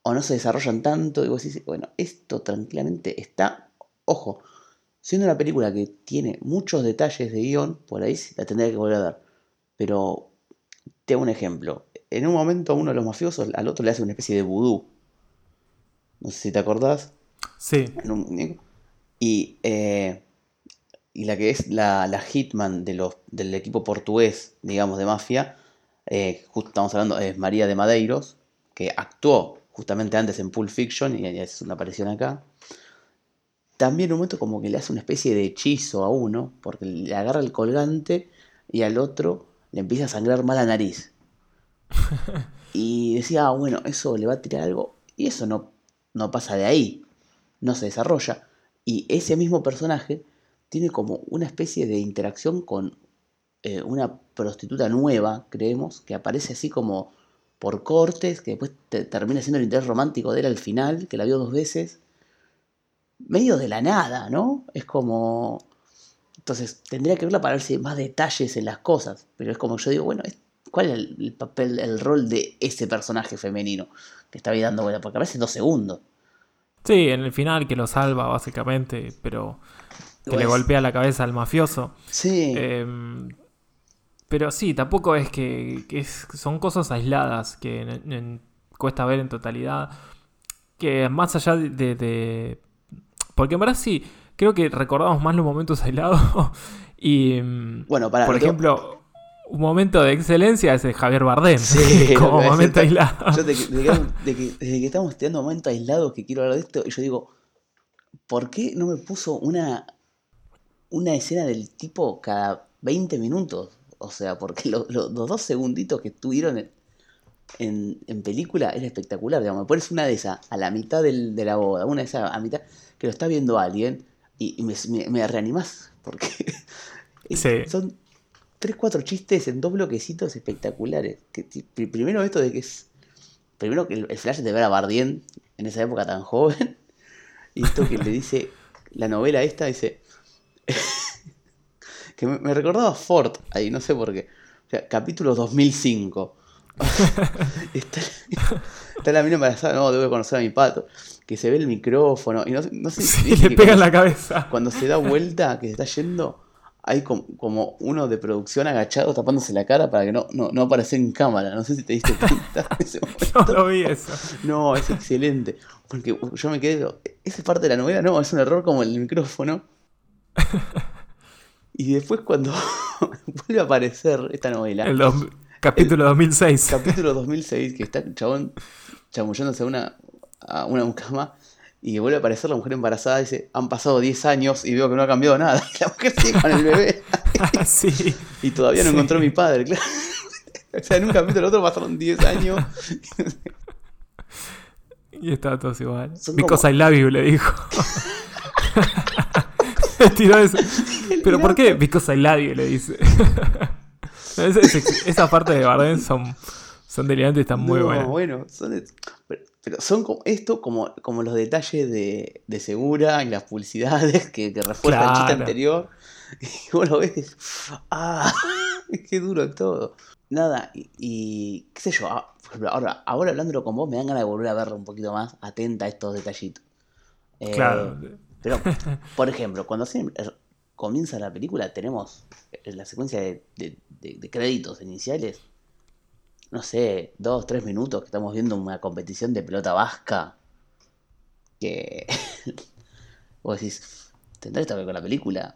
o no se desarrollan tanto, y vos decís, bueno, esto tranquilamente está, ojo, siendo una película que tiene muchos detalles de guion, por ahí la tendría que volver a dar. Pero te hago un ejemplo. En un momento a uno de los mafiosos, al otro le hace una especie de vudú. No sé si te acordás. Sí. y, eh, y la que es la, hitman de los, del equipo portugués, digamos, de mafia, eh, justo estamos hablando, es María de Madeiros, que actuó justamente antes en Pulp Fiction, y es una aparición acá. También un momento como que le hace una especie de hechizo a uno, porque le agarra el colgante y al otro le empieza a sangrar mal la nariz. [laughs] y decía, ah, bueno, eso le va a tirar algo, y eso no, no pasa de ahí, no se desarrolla. Y ese mismo personaje tiene como una especie de interacción con eh, una prostituta nueva, creemos, que aparece así como por cortes, que después termina siendo el interés romántico de él al final, que la vio dos veces, medio de la nada, ¿no? Es como... Entonces, tendría que verla para ver si hay más detalles en las cosas, pero es como yo digo, bueno, ¿cuál es el, papel, el rol de ese personaje femenino que está ahí dando vuelta? Porque aparece en dos segundos. Sí, en el final que lo salva, básicamente, pero que le golpea la cabeza al mafioso. Sí. Em, pero sí, tampoco es que, son cosas aisladas que cuesta ver en totalidad. Que más allá de, de, Porque en verdad sí, creo que recordamos más los momentos [laughs] aislados. y. Bueno, para. Por ejemplo. Un momento de excelencia es el Javier Bardem. Sí, [laughs] como [laughs] momento aislado. Yo desde que, desde que estamos teniendo momentos aislados que quiero hablar de esto, y yo digo, ¿por qué no me puso una, una escena del tipo cada 20 minutos? O sea, porque [laughs] los dos segunditos que estuvieron en, en, película era espectacular. Digamos, me pones una de esas a la mitad del, de la boda, una de esas a mitad que lo está viendo alguien y, me, me, reanimás. Porque [laughs] son 3, 4 chistes en dos bloquecitos espectaculares. Que, primero esto de que es... Primero que el, flash de ver a Bardien en esa época tan joven. [laughs] Y esto que le dice, la novela esta dice, que me, recordaba Ford ahí, no sé por qué. O sea, capítulo 2005. [laughs] está, está, la mina embarazada, no, debo conocer a mi pato. Que se ve el micrófono. Y no, no sé si. le pega en la cabeza. Cuando se da vuelta, que se está yendo, hay como, uno de producción agachado tapándose la cara para que no, no, no aparezca en cámara. No sé si te diste cuenta. Ese [laughs] no lo vi eso. No, es excelente. Porque yo me quedé. Esa parte de la novela, no, es un error como el micrófono. [laughs] Y después, cuando [laughs] vuelve a aparecer esta novela. El capítulo 2006. Capítulo 2006, que está el chabón chamullándose a una, a una mucama y vuelve a aparecer la mujer embarazada y dice, han pasado 10 años y veo que no ha cambiado nada. Y [laughs] la mujer sigue con el bebé. [laughs] sí. Y todavía no encontró a mi padre, claro. O sea, en un capítulo otro pasaron 10 años. y está todo igual. Because I love you, le dijo. [laughs] Tiró eso. [laughs] ¿Pero por qué? Because I love you, le dice. [laughs] esa parte de Bardem son, son delirantes y están muy buenas. bueno, son, pero son como esto como, como los detalles de, de Segura y las publicidades que, que refuerzan el chiste anterior. Y vos lo ves ¡ah! ¡Qué duro todo! Nada, y, qué sé yo, ah, ahora, ahora hablándolo con vos me dan ganas de volver a verlo un poquito más atenta a estos detallitos. Eh, claro. Pero, [laughs] por ejemplo, cuando comienza la película tenemos la secuencia de, de créditos iniciales no sé, dos, tres minutos que estamos viendo una competición de pelota vasca. Que. [laughs] vos decís, ¿tendrá esto que ver con la película?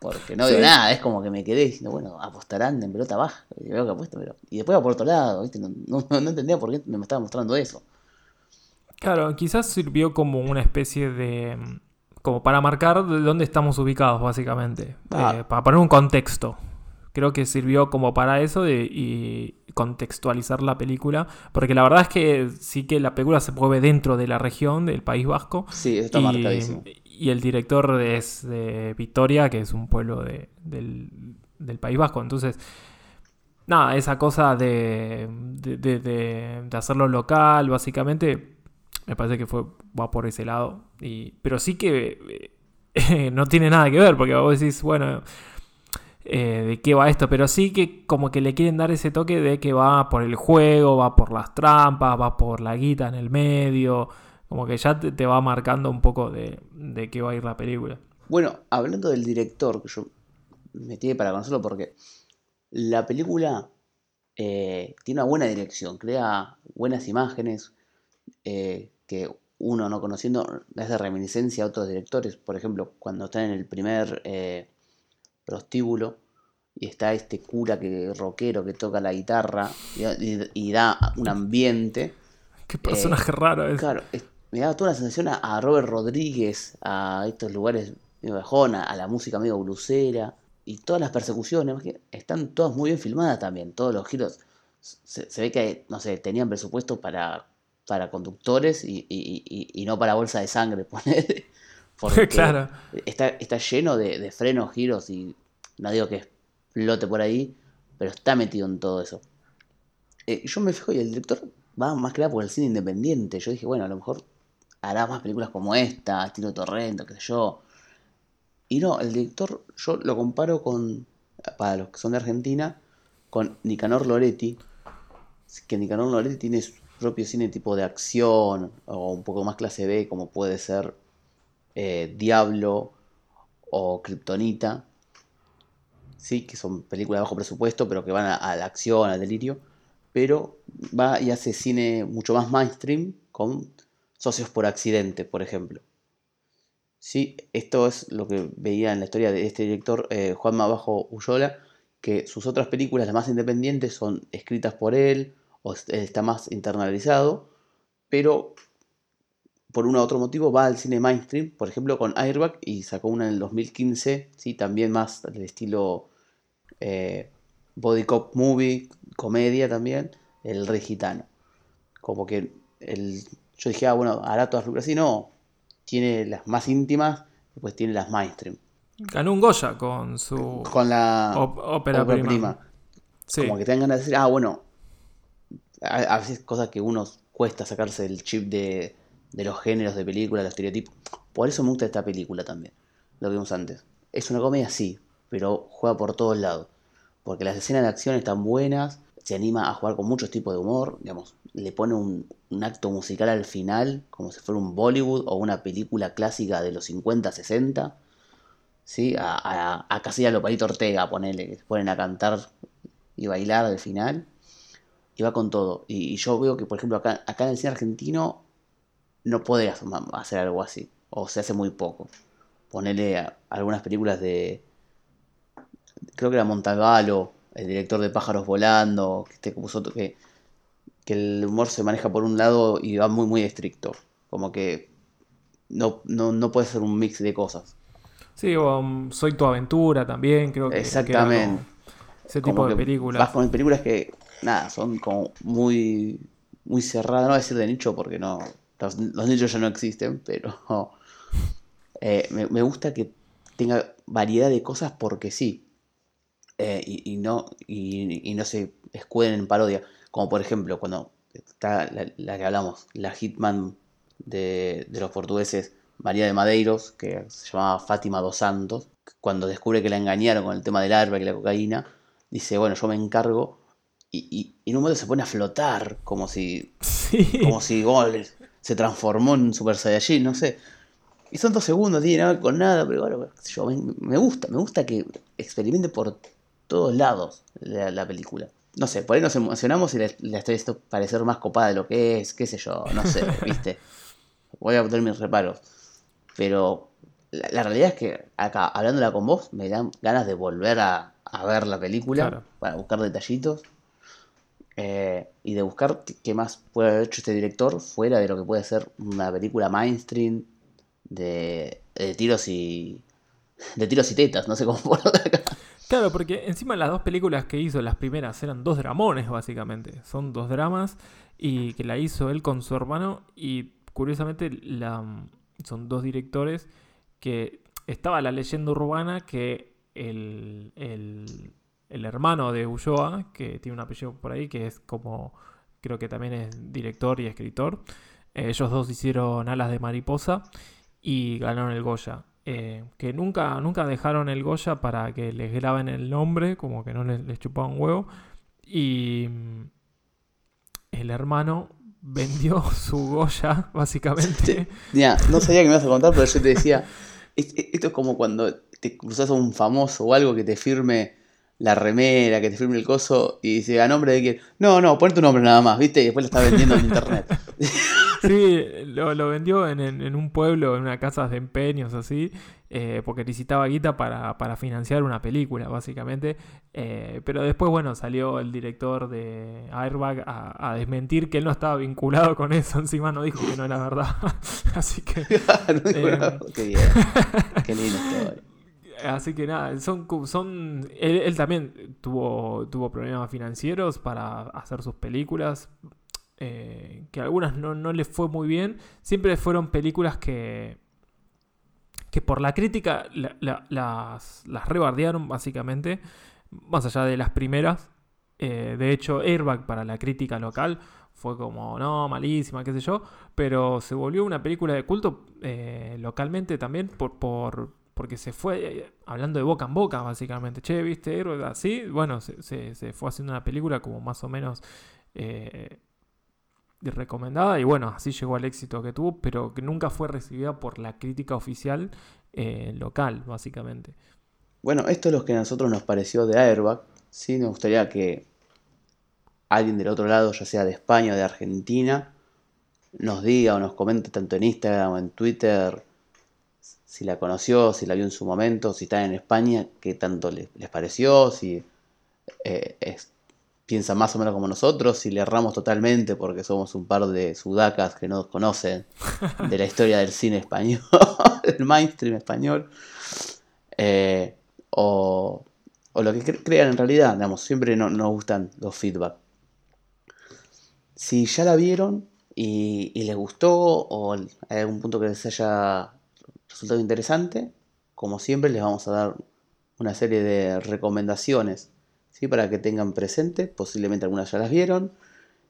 Porque no veo nada, es como que me quedé diciendo, bueno, apostarán en pelota baja. Y veo que apuesto, pero. Y después va por otro lado, ¿viste? No, no, entendía por qué me estaba mostrando eso. Claro, quizás sirvió como una especie de. Como para marcar dónde estamos ubicados, básicamente. Ah. Eh, para poner un contexto. Creo que sirvió como para eso de, y contextualizar la película, porque la verdad es que sí que la película se mueve dentro de la región del País Vasco. Sí, está y, marcadísimo. Y el director es de Vitoria, que es un pueblo del, País Vasco. Entonces, nada, esa cosa de, de, hacerlo local, básicamente, me parece que fue va por ese lado. Y, pero sí que eh, [laughs] no tiene nada que ver, porque vos decís, bueno eh, de qué va esto, pero sí que como que le quieren dar ese toque de que va por el juego, va por las trampas, va por la guita en el medio, como que ya te, va marcando un poco de, de, qué va a ir la película. Bueno, hablando del director, que yo me tiene para conocerlo porque la película eh, tiene una buena dirección, crea buenas imágenes eh, que uno no conociendo es de reminiscencia a otros directores, por ejemplo, cuando están en el primer prostíbulo y está este cura que rockero que toca la guitarra y, da un ambiente. Qué personaje eh, raro Claro, me da toda la sensación a, Robert Rodríguez, a estos lugares de bajona, a la música medio blusera y todas las persecuciones están todas muy bien filmadas también, todos los giros. Se, ve que, no sé, tenían presupuesto para, para conductores y, no para bolsa de sangre, [laughs] poner. Porque [laughs] claro. está, está lleno de, frenos, giros y no digo que explote por ahí, pero está metido en todo eso. Eh, yo me fijo y el director va más que nada por el cine independiente. Yo dije, bueno, a lo mejor hará más películas como esta, estilo Torrento, qué sé yo. Y no, el director yo lo comparo con, para los que son de Argentina, con Nicanor Loretti. Que Nicanor Loretti tiene su propio cine tipo de acción o un poco más clase B, como puede ser eh, Diablo o Kryptonita, ¿sí? que son películas de bajo presupuesto, pero que van a, la acción, al delirio. pero va y hace cine mucho más mainstream con socios por accidente, por ejemplo. Sí, esto es lo que veía en la historia de este director, eh, Juanma Bajo Ullola, que sus otras películas, las más independientes, son escritas por él, o está más internalizado, pero por un u otro motivo va al cine mainstream, por ejemplo con Airbag, y sacó una en el 2015, ¿sí? también más del estilo eh, body cop movie, comedia también, El Rey Gitano. Como que el, yo dije, ah, bueno, hará todas las películas así, no, tiene las más íntimas, pues tiene las mainstream. Ganó un Goya con su con la ópera, prima. Como que tengan ganas de decir, ah, bueno, a, veces cosas que uno cuesta sacarse el chip de, de los géneros de película, los estereotipos. Por eso me gusta esta película también, lo que vimos antes. Es una comedia, sí, pero juega por todos lados. Porque las escenas de acción están buenas, se anima a jugar con muchos tipos de humor, digamos, le pone un, acto musical al final, como si fuera un Bollywood o una película clásica de los 50, 60, ¿sí? A, a, a casi Lopalito Ortega, ponele, que se ponen a cantar y bailar al final, y va con todo. Y, yo veo que, por ejemplo, acá, acá en el cine argentino no podés hacer algo así, o se hace muy poco. Ponele a, algunas películas de, creo que era Montagalo, el director de Pájaros Volando, que, que, que el humor se maneja por un lado y va muy, muy estricto. Como que no, no, puede ser un mix de cosas. Sí, o um, Soy tu aventura también, creo que. Exactamente. ese tipo de películas. Vas con películas que, nada, son como muy, muy cerradas, no voy a decir de nicho porque no. Los, nichos ya no existen, pero. [laughs] Eh, me, gusta que tenga variedad de cosas porque sí. Eh, y, no, y, no se escuden en parodia. Como por ejemplo, cuando está la, que hablamos, la Hitman de, los portugueses, María de Madeiros, que se llamaba Fátima dos Santos, cuando descubre que la engañaron con el tema del arma y la cocaína, dice, bueno, yo me encargo. Y, en un momento se pone a flotar, como si, como si gol, se transformó en Super Saiyajin, no sé. Y son dos segundos, tiene nada con nada, pero bueno, yo, me, me gusta, me gusta que experimente por todos lados la, película. No sé, por ahí nos emocionamos y la, estoy esto parecer más copada de lo que es, qué sé yo, no sé, [laughs] viste. Voy a poner mis reparos. Pero la, realidad es que acá, hablándola con vos, me dan ganas de volver a, ver la película para buscar detallitos. Eh, y de buscar qué más puede haber hecho este director fuera de lo que puede ser una película mainstream de, tiros y de tiros y tetas, no sé cómo [laughs] ponerlo acá. Claro, porque encima las dos películas que hizo, las primeras, eran dos dramones, básicamente. Son dos dramas y que la hizo él con su hermano y curiosamente son dos directores que estaba la leyenda urbana que el, hermano de Ulloa, que tiene un apellido por ahí, que es como, creo que también es director y escritor, eh, ellos dos hicieron Alas de Mariposa y ganaron el Goya. Eh, que nunca, nunca dejaron el Goya para que les graben el nombre, como que no les, les chupaban huevo. Y mm, el hermano vendió [laughs] su Goya, [laughs] básicamente. Ya, no sabía que me ibas a contar, pero yo te decía, esto es como cuando te cruzas a un famoso o algo que te firme la remera, que te firme el coso y dice, ¿a nombre de quién? No, no, pon tu nombre nada más, ¿viste? Y después lo está vendiendo en internet. [laughs] Sí, lo, vendió en, un pueblo, en una casa de empeños así, eh, porque necesitaba guita para, financiar una película, básicamente. Eh, pero después, bueno, salió el director de Airbag a, desmentir que él no estaba vinculado con eso. [laughs] Encima no dijo que no era verdad. [laughs] así que... Eh, qué bien. Qué lindo Así que nada, son, son él, también tuvo, tuvo problemas financieros para hacer sus películas. Eh, que algunas no, no les fue muy bien, siempre fueron películas que, que por la crítica las, las rebardearon básicamente, más allá de las primeras. Eh, de hecho, Airbag para la crítica local fue como, no, malísima, qué sé yo, pero se volvió una película de culto eh, localmente también por, por, porque se fue hablando de boca en boca, básicamente. Che, ¿viste? Así, bueno, se, se, fue haciendo una película como más o menos recomendada y bueno, así llegó al éxito que tuvo, pero que nunca fue recibida por la crítica oficial eh, local, básicamente. Bueno, esto es lo que a nosotros nos pareció de Airbag. Sí, me gustaría que alguien del otro lado, ya sea de España o de Argentina, nos diga o nos comente tanto en Instagram o en Twitter si la conoció, si la vio en su momento, si está en España, qué tanto les, pareció, si eh, piensa más o menos como nosotros, si le erramos totalmente porque somos un par de sudacas que no conocen de la historia del cine español, [laughs] del mainstream español, eh, o, lo que crean en realidad, digamos, siempre no, nos gustan los feedback. Si ya la vieron y, y les gustó o hay algún punto que les haya resultado interesante, como siempre les vamos a dar una serie de recomendaciones ¿sí? para que tengan presente, posiblemente algunas ya las vieron,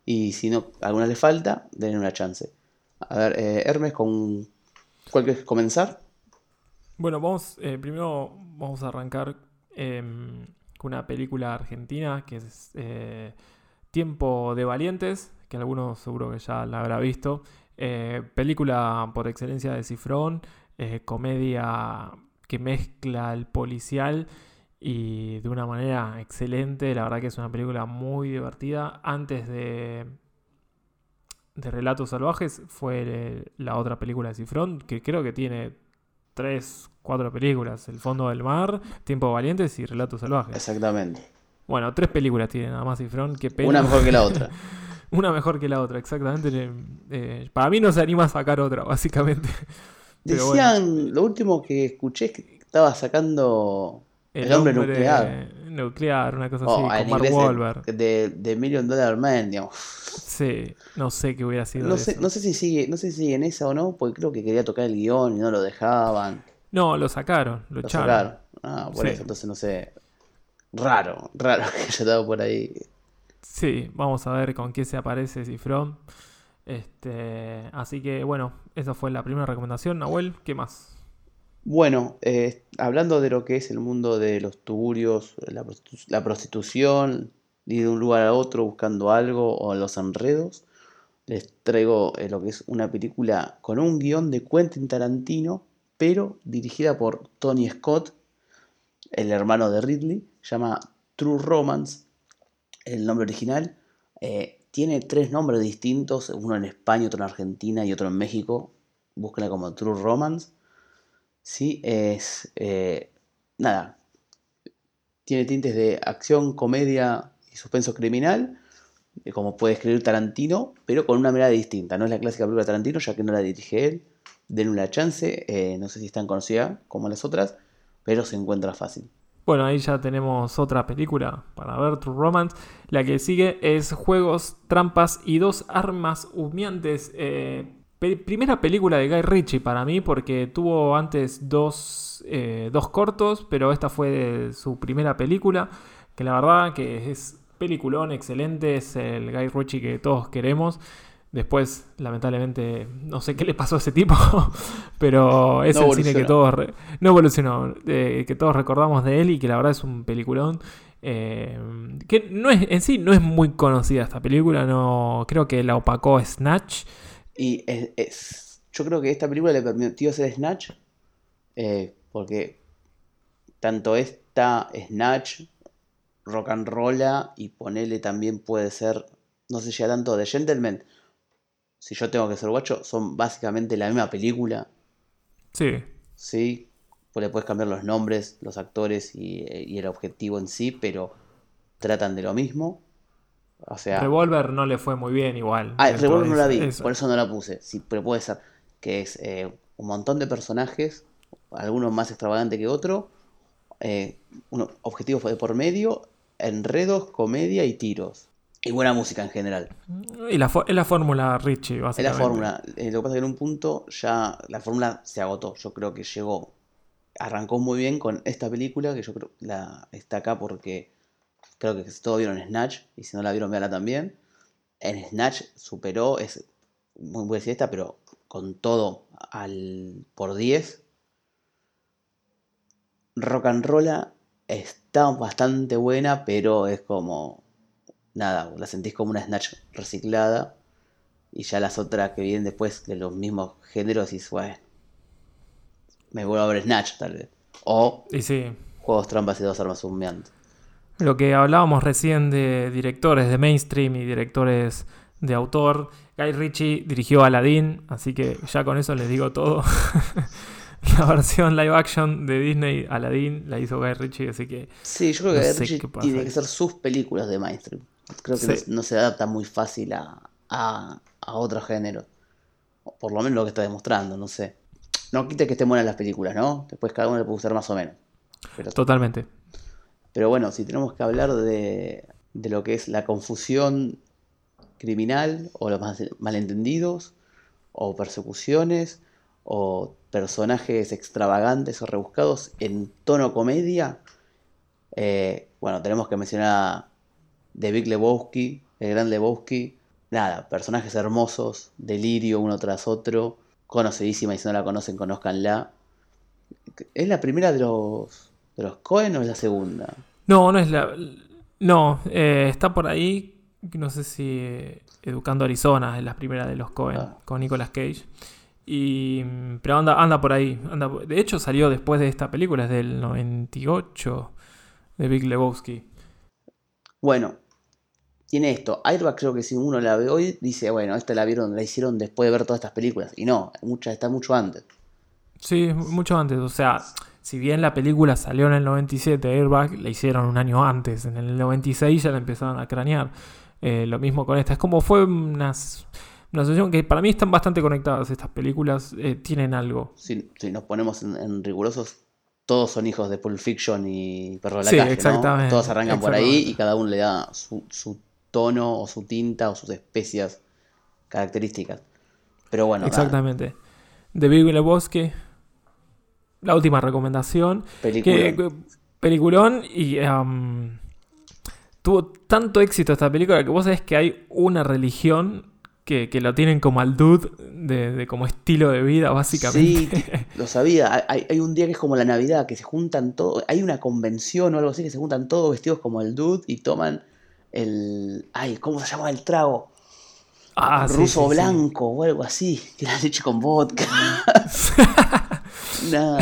y si no, algunas les falta, den una chance. A ver, eh, Hermes, ¿con cuál quieres comenzar? Bueno, vamos, eh, primero vamos a arrancar em, con una película argentina que es eh, Tiempo de Valientes, que algunos seguro que ya la habrá visto. película por excelencia de Cifrón, comedia que mezcla el policial y de una manera excelente. La verdad que es una película muy divertida. Antes de, de Relatos Salvajes fue la otra película de Cifrón, que creo que tiene tres, cuatro películas. El Fondo del Mar, Tiempo Valientes y Relatos Salvajes. Exactamente. Bueno, tres películas tiene nada más Cifrón. que Una mejor que la otra. [laughs] una mejor que la otra, exactamente. Eh, para mí no se anima a sacar otra, básicamente. Decían, lo último que escuché es que estaba sacando el, hombre, nuclear. Nuclear, una cosa oh, así, con Mark Wahlberg. De, de, Million Dollar Man, digamos. Sí, no sé qué hubiera sido. No sé, no sé si sigue, no sé si sigue en esa o no, porque creo que quería tocar el guion y no lo dejaban. No, lo sacaron, lo, echaron. Sacaron. Ah, por eso, entonces no sé. Raro, raro [laughs] que haya estado por ahí. Sí, vamos a ver con qué se aparece Cifrón. Este, así que bueno, esa fue la primera recomendación. Nahuel, ¿qué más? Bueno, eh, hablando de lo que es el mundo de los tugurios, la, prostitución, y de un lugar a otro buscando algo o los enredos, les traigo eh, lo que es una película con un guion de Quentin Tarantino, pero dirigida por Tony Scott, el hermano de Ridley, llama True Romance, el nombre original. Eh, tiene tres nombres distintos, uno en España, otro en Argentina y otro en México. Búsquenla como True Romance. ¿sí? Es, eh, nada, tiene tintes de acción, comedia y suspenso criminal, eh, como puede escribir Tarantino, pero con una mirada distinta. No es la clásica película de Tarantino, ya que no la dirige él. Denle una chance, eh, no sé si es tan conocida como las otras, pero se encuentra fácil. Bueno, ahí ya tenemos otra película para ver, True Romance. La que sigue es Juegos, Trampas y dos armas humeantes primera película de Guy Ritchie para mí, porque tuvo antes dos, eh, dos cortos, pero esta fue su primera película, que la verdad que es peliculón, excelente, es el Guy Ritchie que todos queremos. Después, lamentablemente, no sé qué le pasó a ese tipo, [laughs] pero es el cine que todos no evolucionó, eh, que todos recordamos de él y que la verdad es un peliculón. Eh, que no es, en sí no es muy conocida esta película, no creo que la opacó Snatch. Y es, yo creo que esta película le permitió hacer Snatch, eh, porque tanto esta Snatch, Rock and Rolla y ponele también puede ser, no sé si tanto de Gentleman, si yo tengo que ser guacho, son básicamente la misma película. Sí. Sí, pues le puedes cambiar los nombres, los actores y, y el objetivo en sí, pero tratan de lo mismo. O sea, Revolver no le fue muy bien igual. Ah, Revolver no la vi, por eso no la puse. Sí, pero puede ser que es eh, un montón de personajes, algunos más extravagantes que otros, eh, objetivos de por medio, enredos, comedia y tiros. Y buena música en general. Y la es la fórmula Richie, básicamente. Es la fórmula. Eh, lo que pasa es que en un punto ya la fórmula se agotó. Yo creo que llegó. Arrancó muy bien con esta película, que yo creo la está acá porque Creo que todos vieron Snatch, y si no la vieron, véanla también. En Snatch superó, es muy buena esta, pero con todo al por 10. Rock and Rolla está bastante buena, pero es como. Nada, la sentís como una Snatch reciclada. Y ya las otras que vienen después de los mismos géneros, y bueno. Me vuelvo a ver Snatch, tal vez. O. y sí. Juegos trampas y dos armas humeantes. lo que hablábamos recién de directores de mainstream y directores de autor. Guy Ritchie dirigió Aladdin, así que ya con eso les digo todo. [laughs] la versión live action de Disney, Aladdin, la hizo Guy Ritchie, así que. Sí, yo creo que Guy Ritchie tiene que ser sus películas de mainstream. Creo que no, se adapta muy fácil a, a, a otro género. Por lo menos lo que está demostrando, no sé. No quita que estén buenas las películas, ¿no? Después cada uno le puede gustar más o menos. Totalmente. Pero bueno, si tenemos que hablar de, de lo que es la confusión criminal o los malentendidos o persecuciones o personajes extravagantes o rebuscados en tono comedia, eh, bueno, tenemos que mencionar The Big Lebowski, el gran Lebowski, nada, personajes hermosos, delirio uno tras otro, conocidísima y si no la conocen, conozcanla. ¿Es la primera de los, de los Cohen o es la segunda? No, no es la... No, eh, está por ahí, no sé si Educando Arizona es la primera de los Cohen, ah. con Nicolas Cage. Y, pero anda, anda por ahí. Anda, de hecho, salió después de esta película, es del 98, de Big Lebowski. Bueno, tiene esto. Airbag creo que si uno la ve hoy, dice, bueno, esta la vieron, la hicieron después de ver todas estas películas. Y no, mucha, está mucho antes. Sí, mucho antes. O sea, si bien la película salió en el 97, Airbag la hicieron un año antes. En el 96 ya la empezaron a cranear. Eh, lo mismo con esta. Es como fue unas una asociación que para mí están bastante conectadas estas películas, eh, tienen algo. Si, nos ponemos en, rigurosos, todos son hijos de Pulp Fiction y Perro de la sí, exactamente, Todos arrancan por ahí y cada uno le da su, tono o su tinta o sus especias características. Pero bueno. Exactamente. De Big Bosque, la última recomendación. Peliculón. peliculón y tuvo tanto éxito esta película que vos sabés que hay una religión que, lo tienen como al dude de, como estilo de vida, básicamente. Sí, [laughs] lo sabía. Hay, un día que es como la Navidad, que se juntan todos. Hay una convención o algo así que se juntan todos vestidos como el dude y toman el. Ay, ¿cómo se llama el trago? Ah, ruso blanco o algo así, [laughs] que la leche con vodka. [laughs] Nada,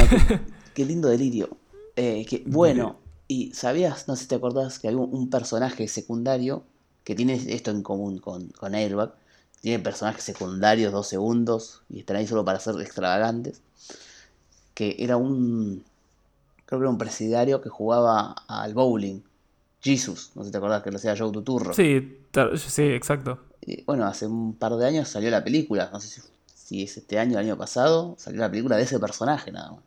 qué, lindo delirio. Eh, bueno, y sabías, no sé si te acordás, que hay un, personaje secundario que tiene esto en común con, con Airbag, tiene personajes secundarios, dos segundos, y están ahí solo para ser extravagantes. Que era un. Creo que era un presidiario que jugaba al bowling. Jesus, no sé si te acordás que lo hacía Joe Tuturro. Sí, sí, exacto. Bueno, hace un par de años salió la película, no sé si, si es este año o el año pasado, salió la película de ese personaje nada más.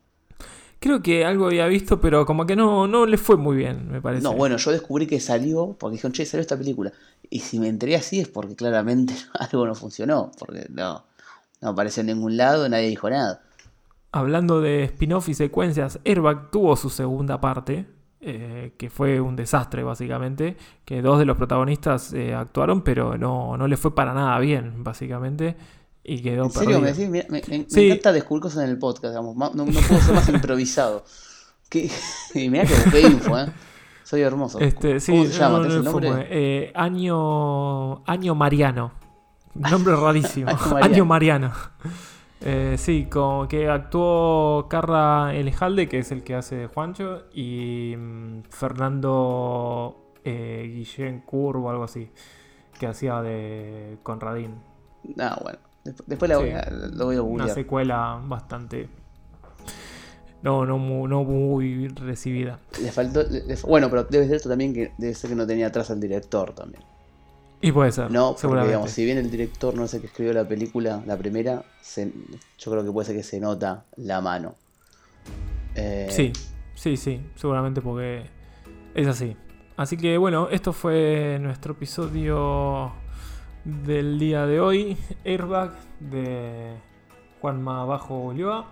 Creo que algo había visto, pero como que no, no le fue muy bien, me parece. No, bueno, yo descubrí que salió porque dijeron, che, salió esta película. Y si me enteré así es porque claramente [laughs] algo no funcionó, porque no, no apareció en ningún lado, nadie dijo nada. Hablando de spin-off y secuencias, Airbag tuvo su segunda parte, eh, que fue un desastre básicamente, que dos de los protagonistas eh, actuaron, pero no, no le fue para nada bien, básicamente y quedó ¿En serio? Me, me, me, encanta descubrir cosas en el podcast, digamos. No, puedo ser más [laughs] improvisado. [laughs] y mira que busqué info, ¿eh? Soy hermoso. Este, ¿Cómo se llama? No, el nombre? Eh, año, año Mariano. [laughs] Nombre rarísimo. año Mariano. Eh, sí, como que actuó Carra Elejalde, que es el que hace Juancho, y mm, Fernando eh, Guillén Curvo, algo así, que hacía de Conradín. Ah, bueno. Después la voy a, lo voy a Una secuela bastante. No, no, muy, no muy recibida. Le faltó. bueno, pero debe ser esto también que debe ser que no tenía atrás al director también. Y puede ser. No, porque digamos, si bien el director no es el que escribió la película, la primera, yo creo que puede ser que se nota la mano. Eh, sí, sí, sí, seguramente porque es así. Así que bueno, esto fue nuestro episodio del día de hoy, Airbag de Juanma Bajo Ulloa.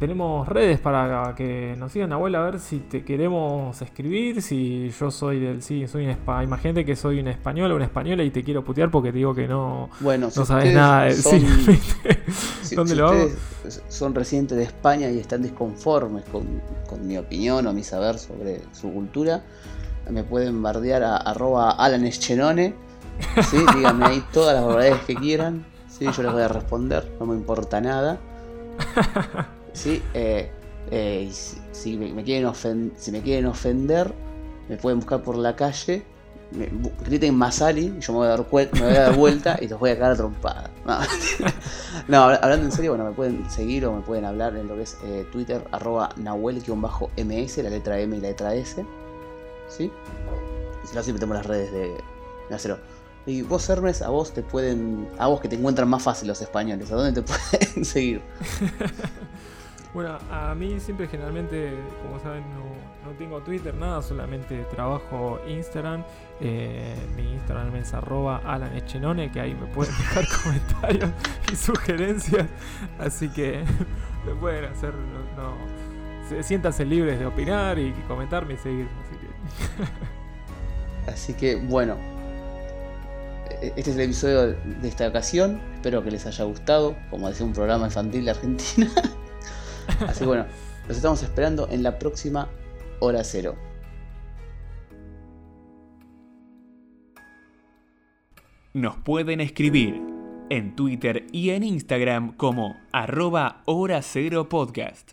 Tenemos redes para que nos sigan, abuela, a ver si te queremos escribir, si yo soy del sí, soy un imagínate que soy un español o una española y te quiero putear porque te digo que no, bueno, no sabes nada del son, [laughs] ¿Dónde lo hago? Son residentes de España y están disconformes con, con, mi opinión o mi saber sobre su cultura. Me pueden bardear a arroba Alan ¿sí? [laughs] Díganme ahí todas las verdades que quieran. ¿sí? Yo les voy a responder, no me importa nada. [laughs] Eh, eh, si, me quieren si me quieren ofender, me pueden buscar por la calle, me, griten Masali, yo me voy, a dar vuelta y los voy a cagar trompada. No. [laughs] hablando en serio, bueno, me pueden seguir o me pueden hablar en lo que es eh, Twitter, arroba nahuel-ms, la letra M y la letra S. Y si no, siempre tenemos las redes de, de. Y vos, Hermes, a vos te pueden. A vos que te encuentran más fácil los españoles, ¿a dónde te [laughs] pueden seguir? [laughs] bueno, a mí siempre generalmente, como saben, no, tengo Twitter, nada, solamente trabajo Instagram. Eh, mi Instagram es arroba Alan Echenone, que ahí me pueden dejar [laughs] comentarios y sugerencias. Así que [laughs] me pueden hacer. No, siéntanse libres de opinar y comentarme y seguir. Así que, así que bueno, este es el episodio de esta ocasión. Espero que les haya gustado, como decía un programa infantil de Argentina. [laughs] Así que bueno, los estamos esperando en la próxima hora cero. Nos pueden escribir en Twitter y en Instagram como arroba hora cero podcast.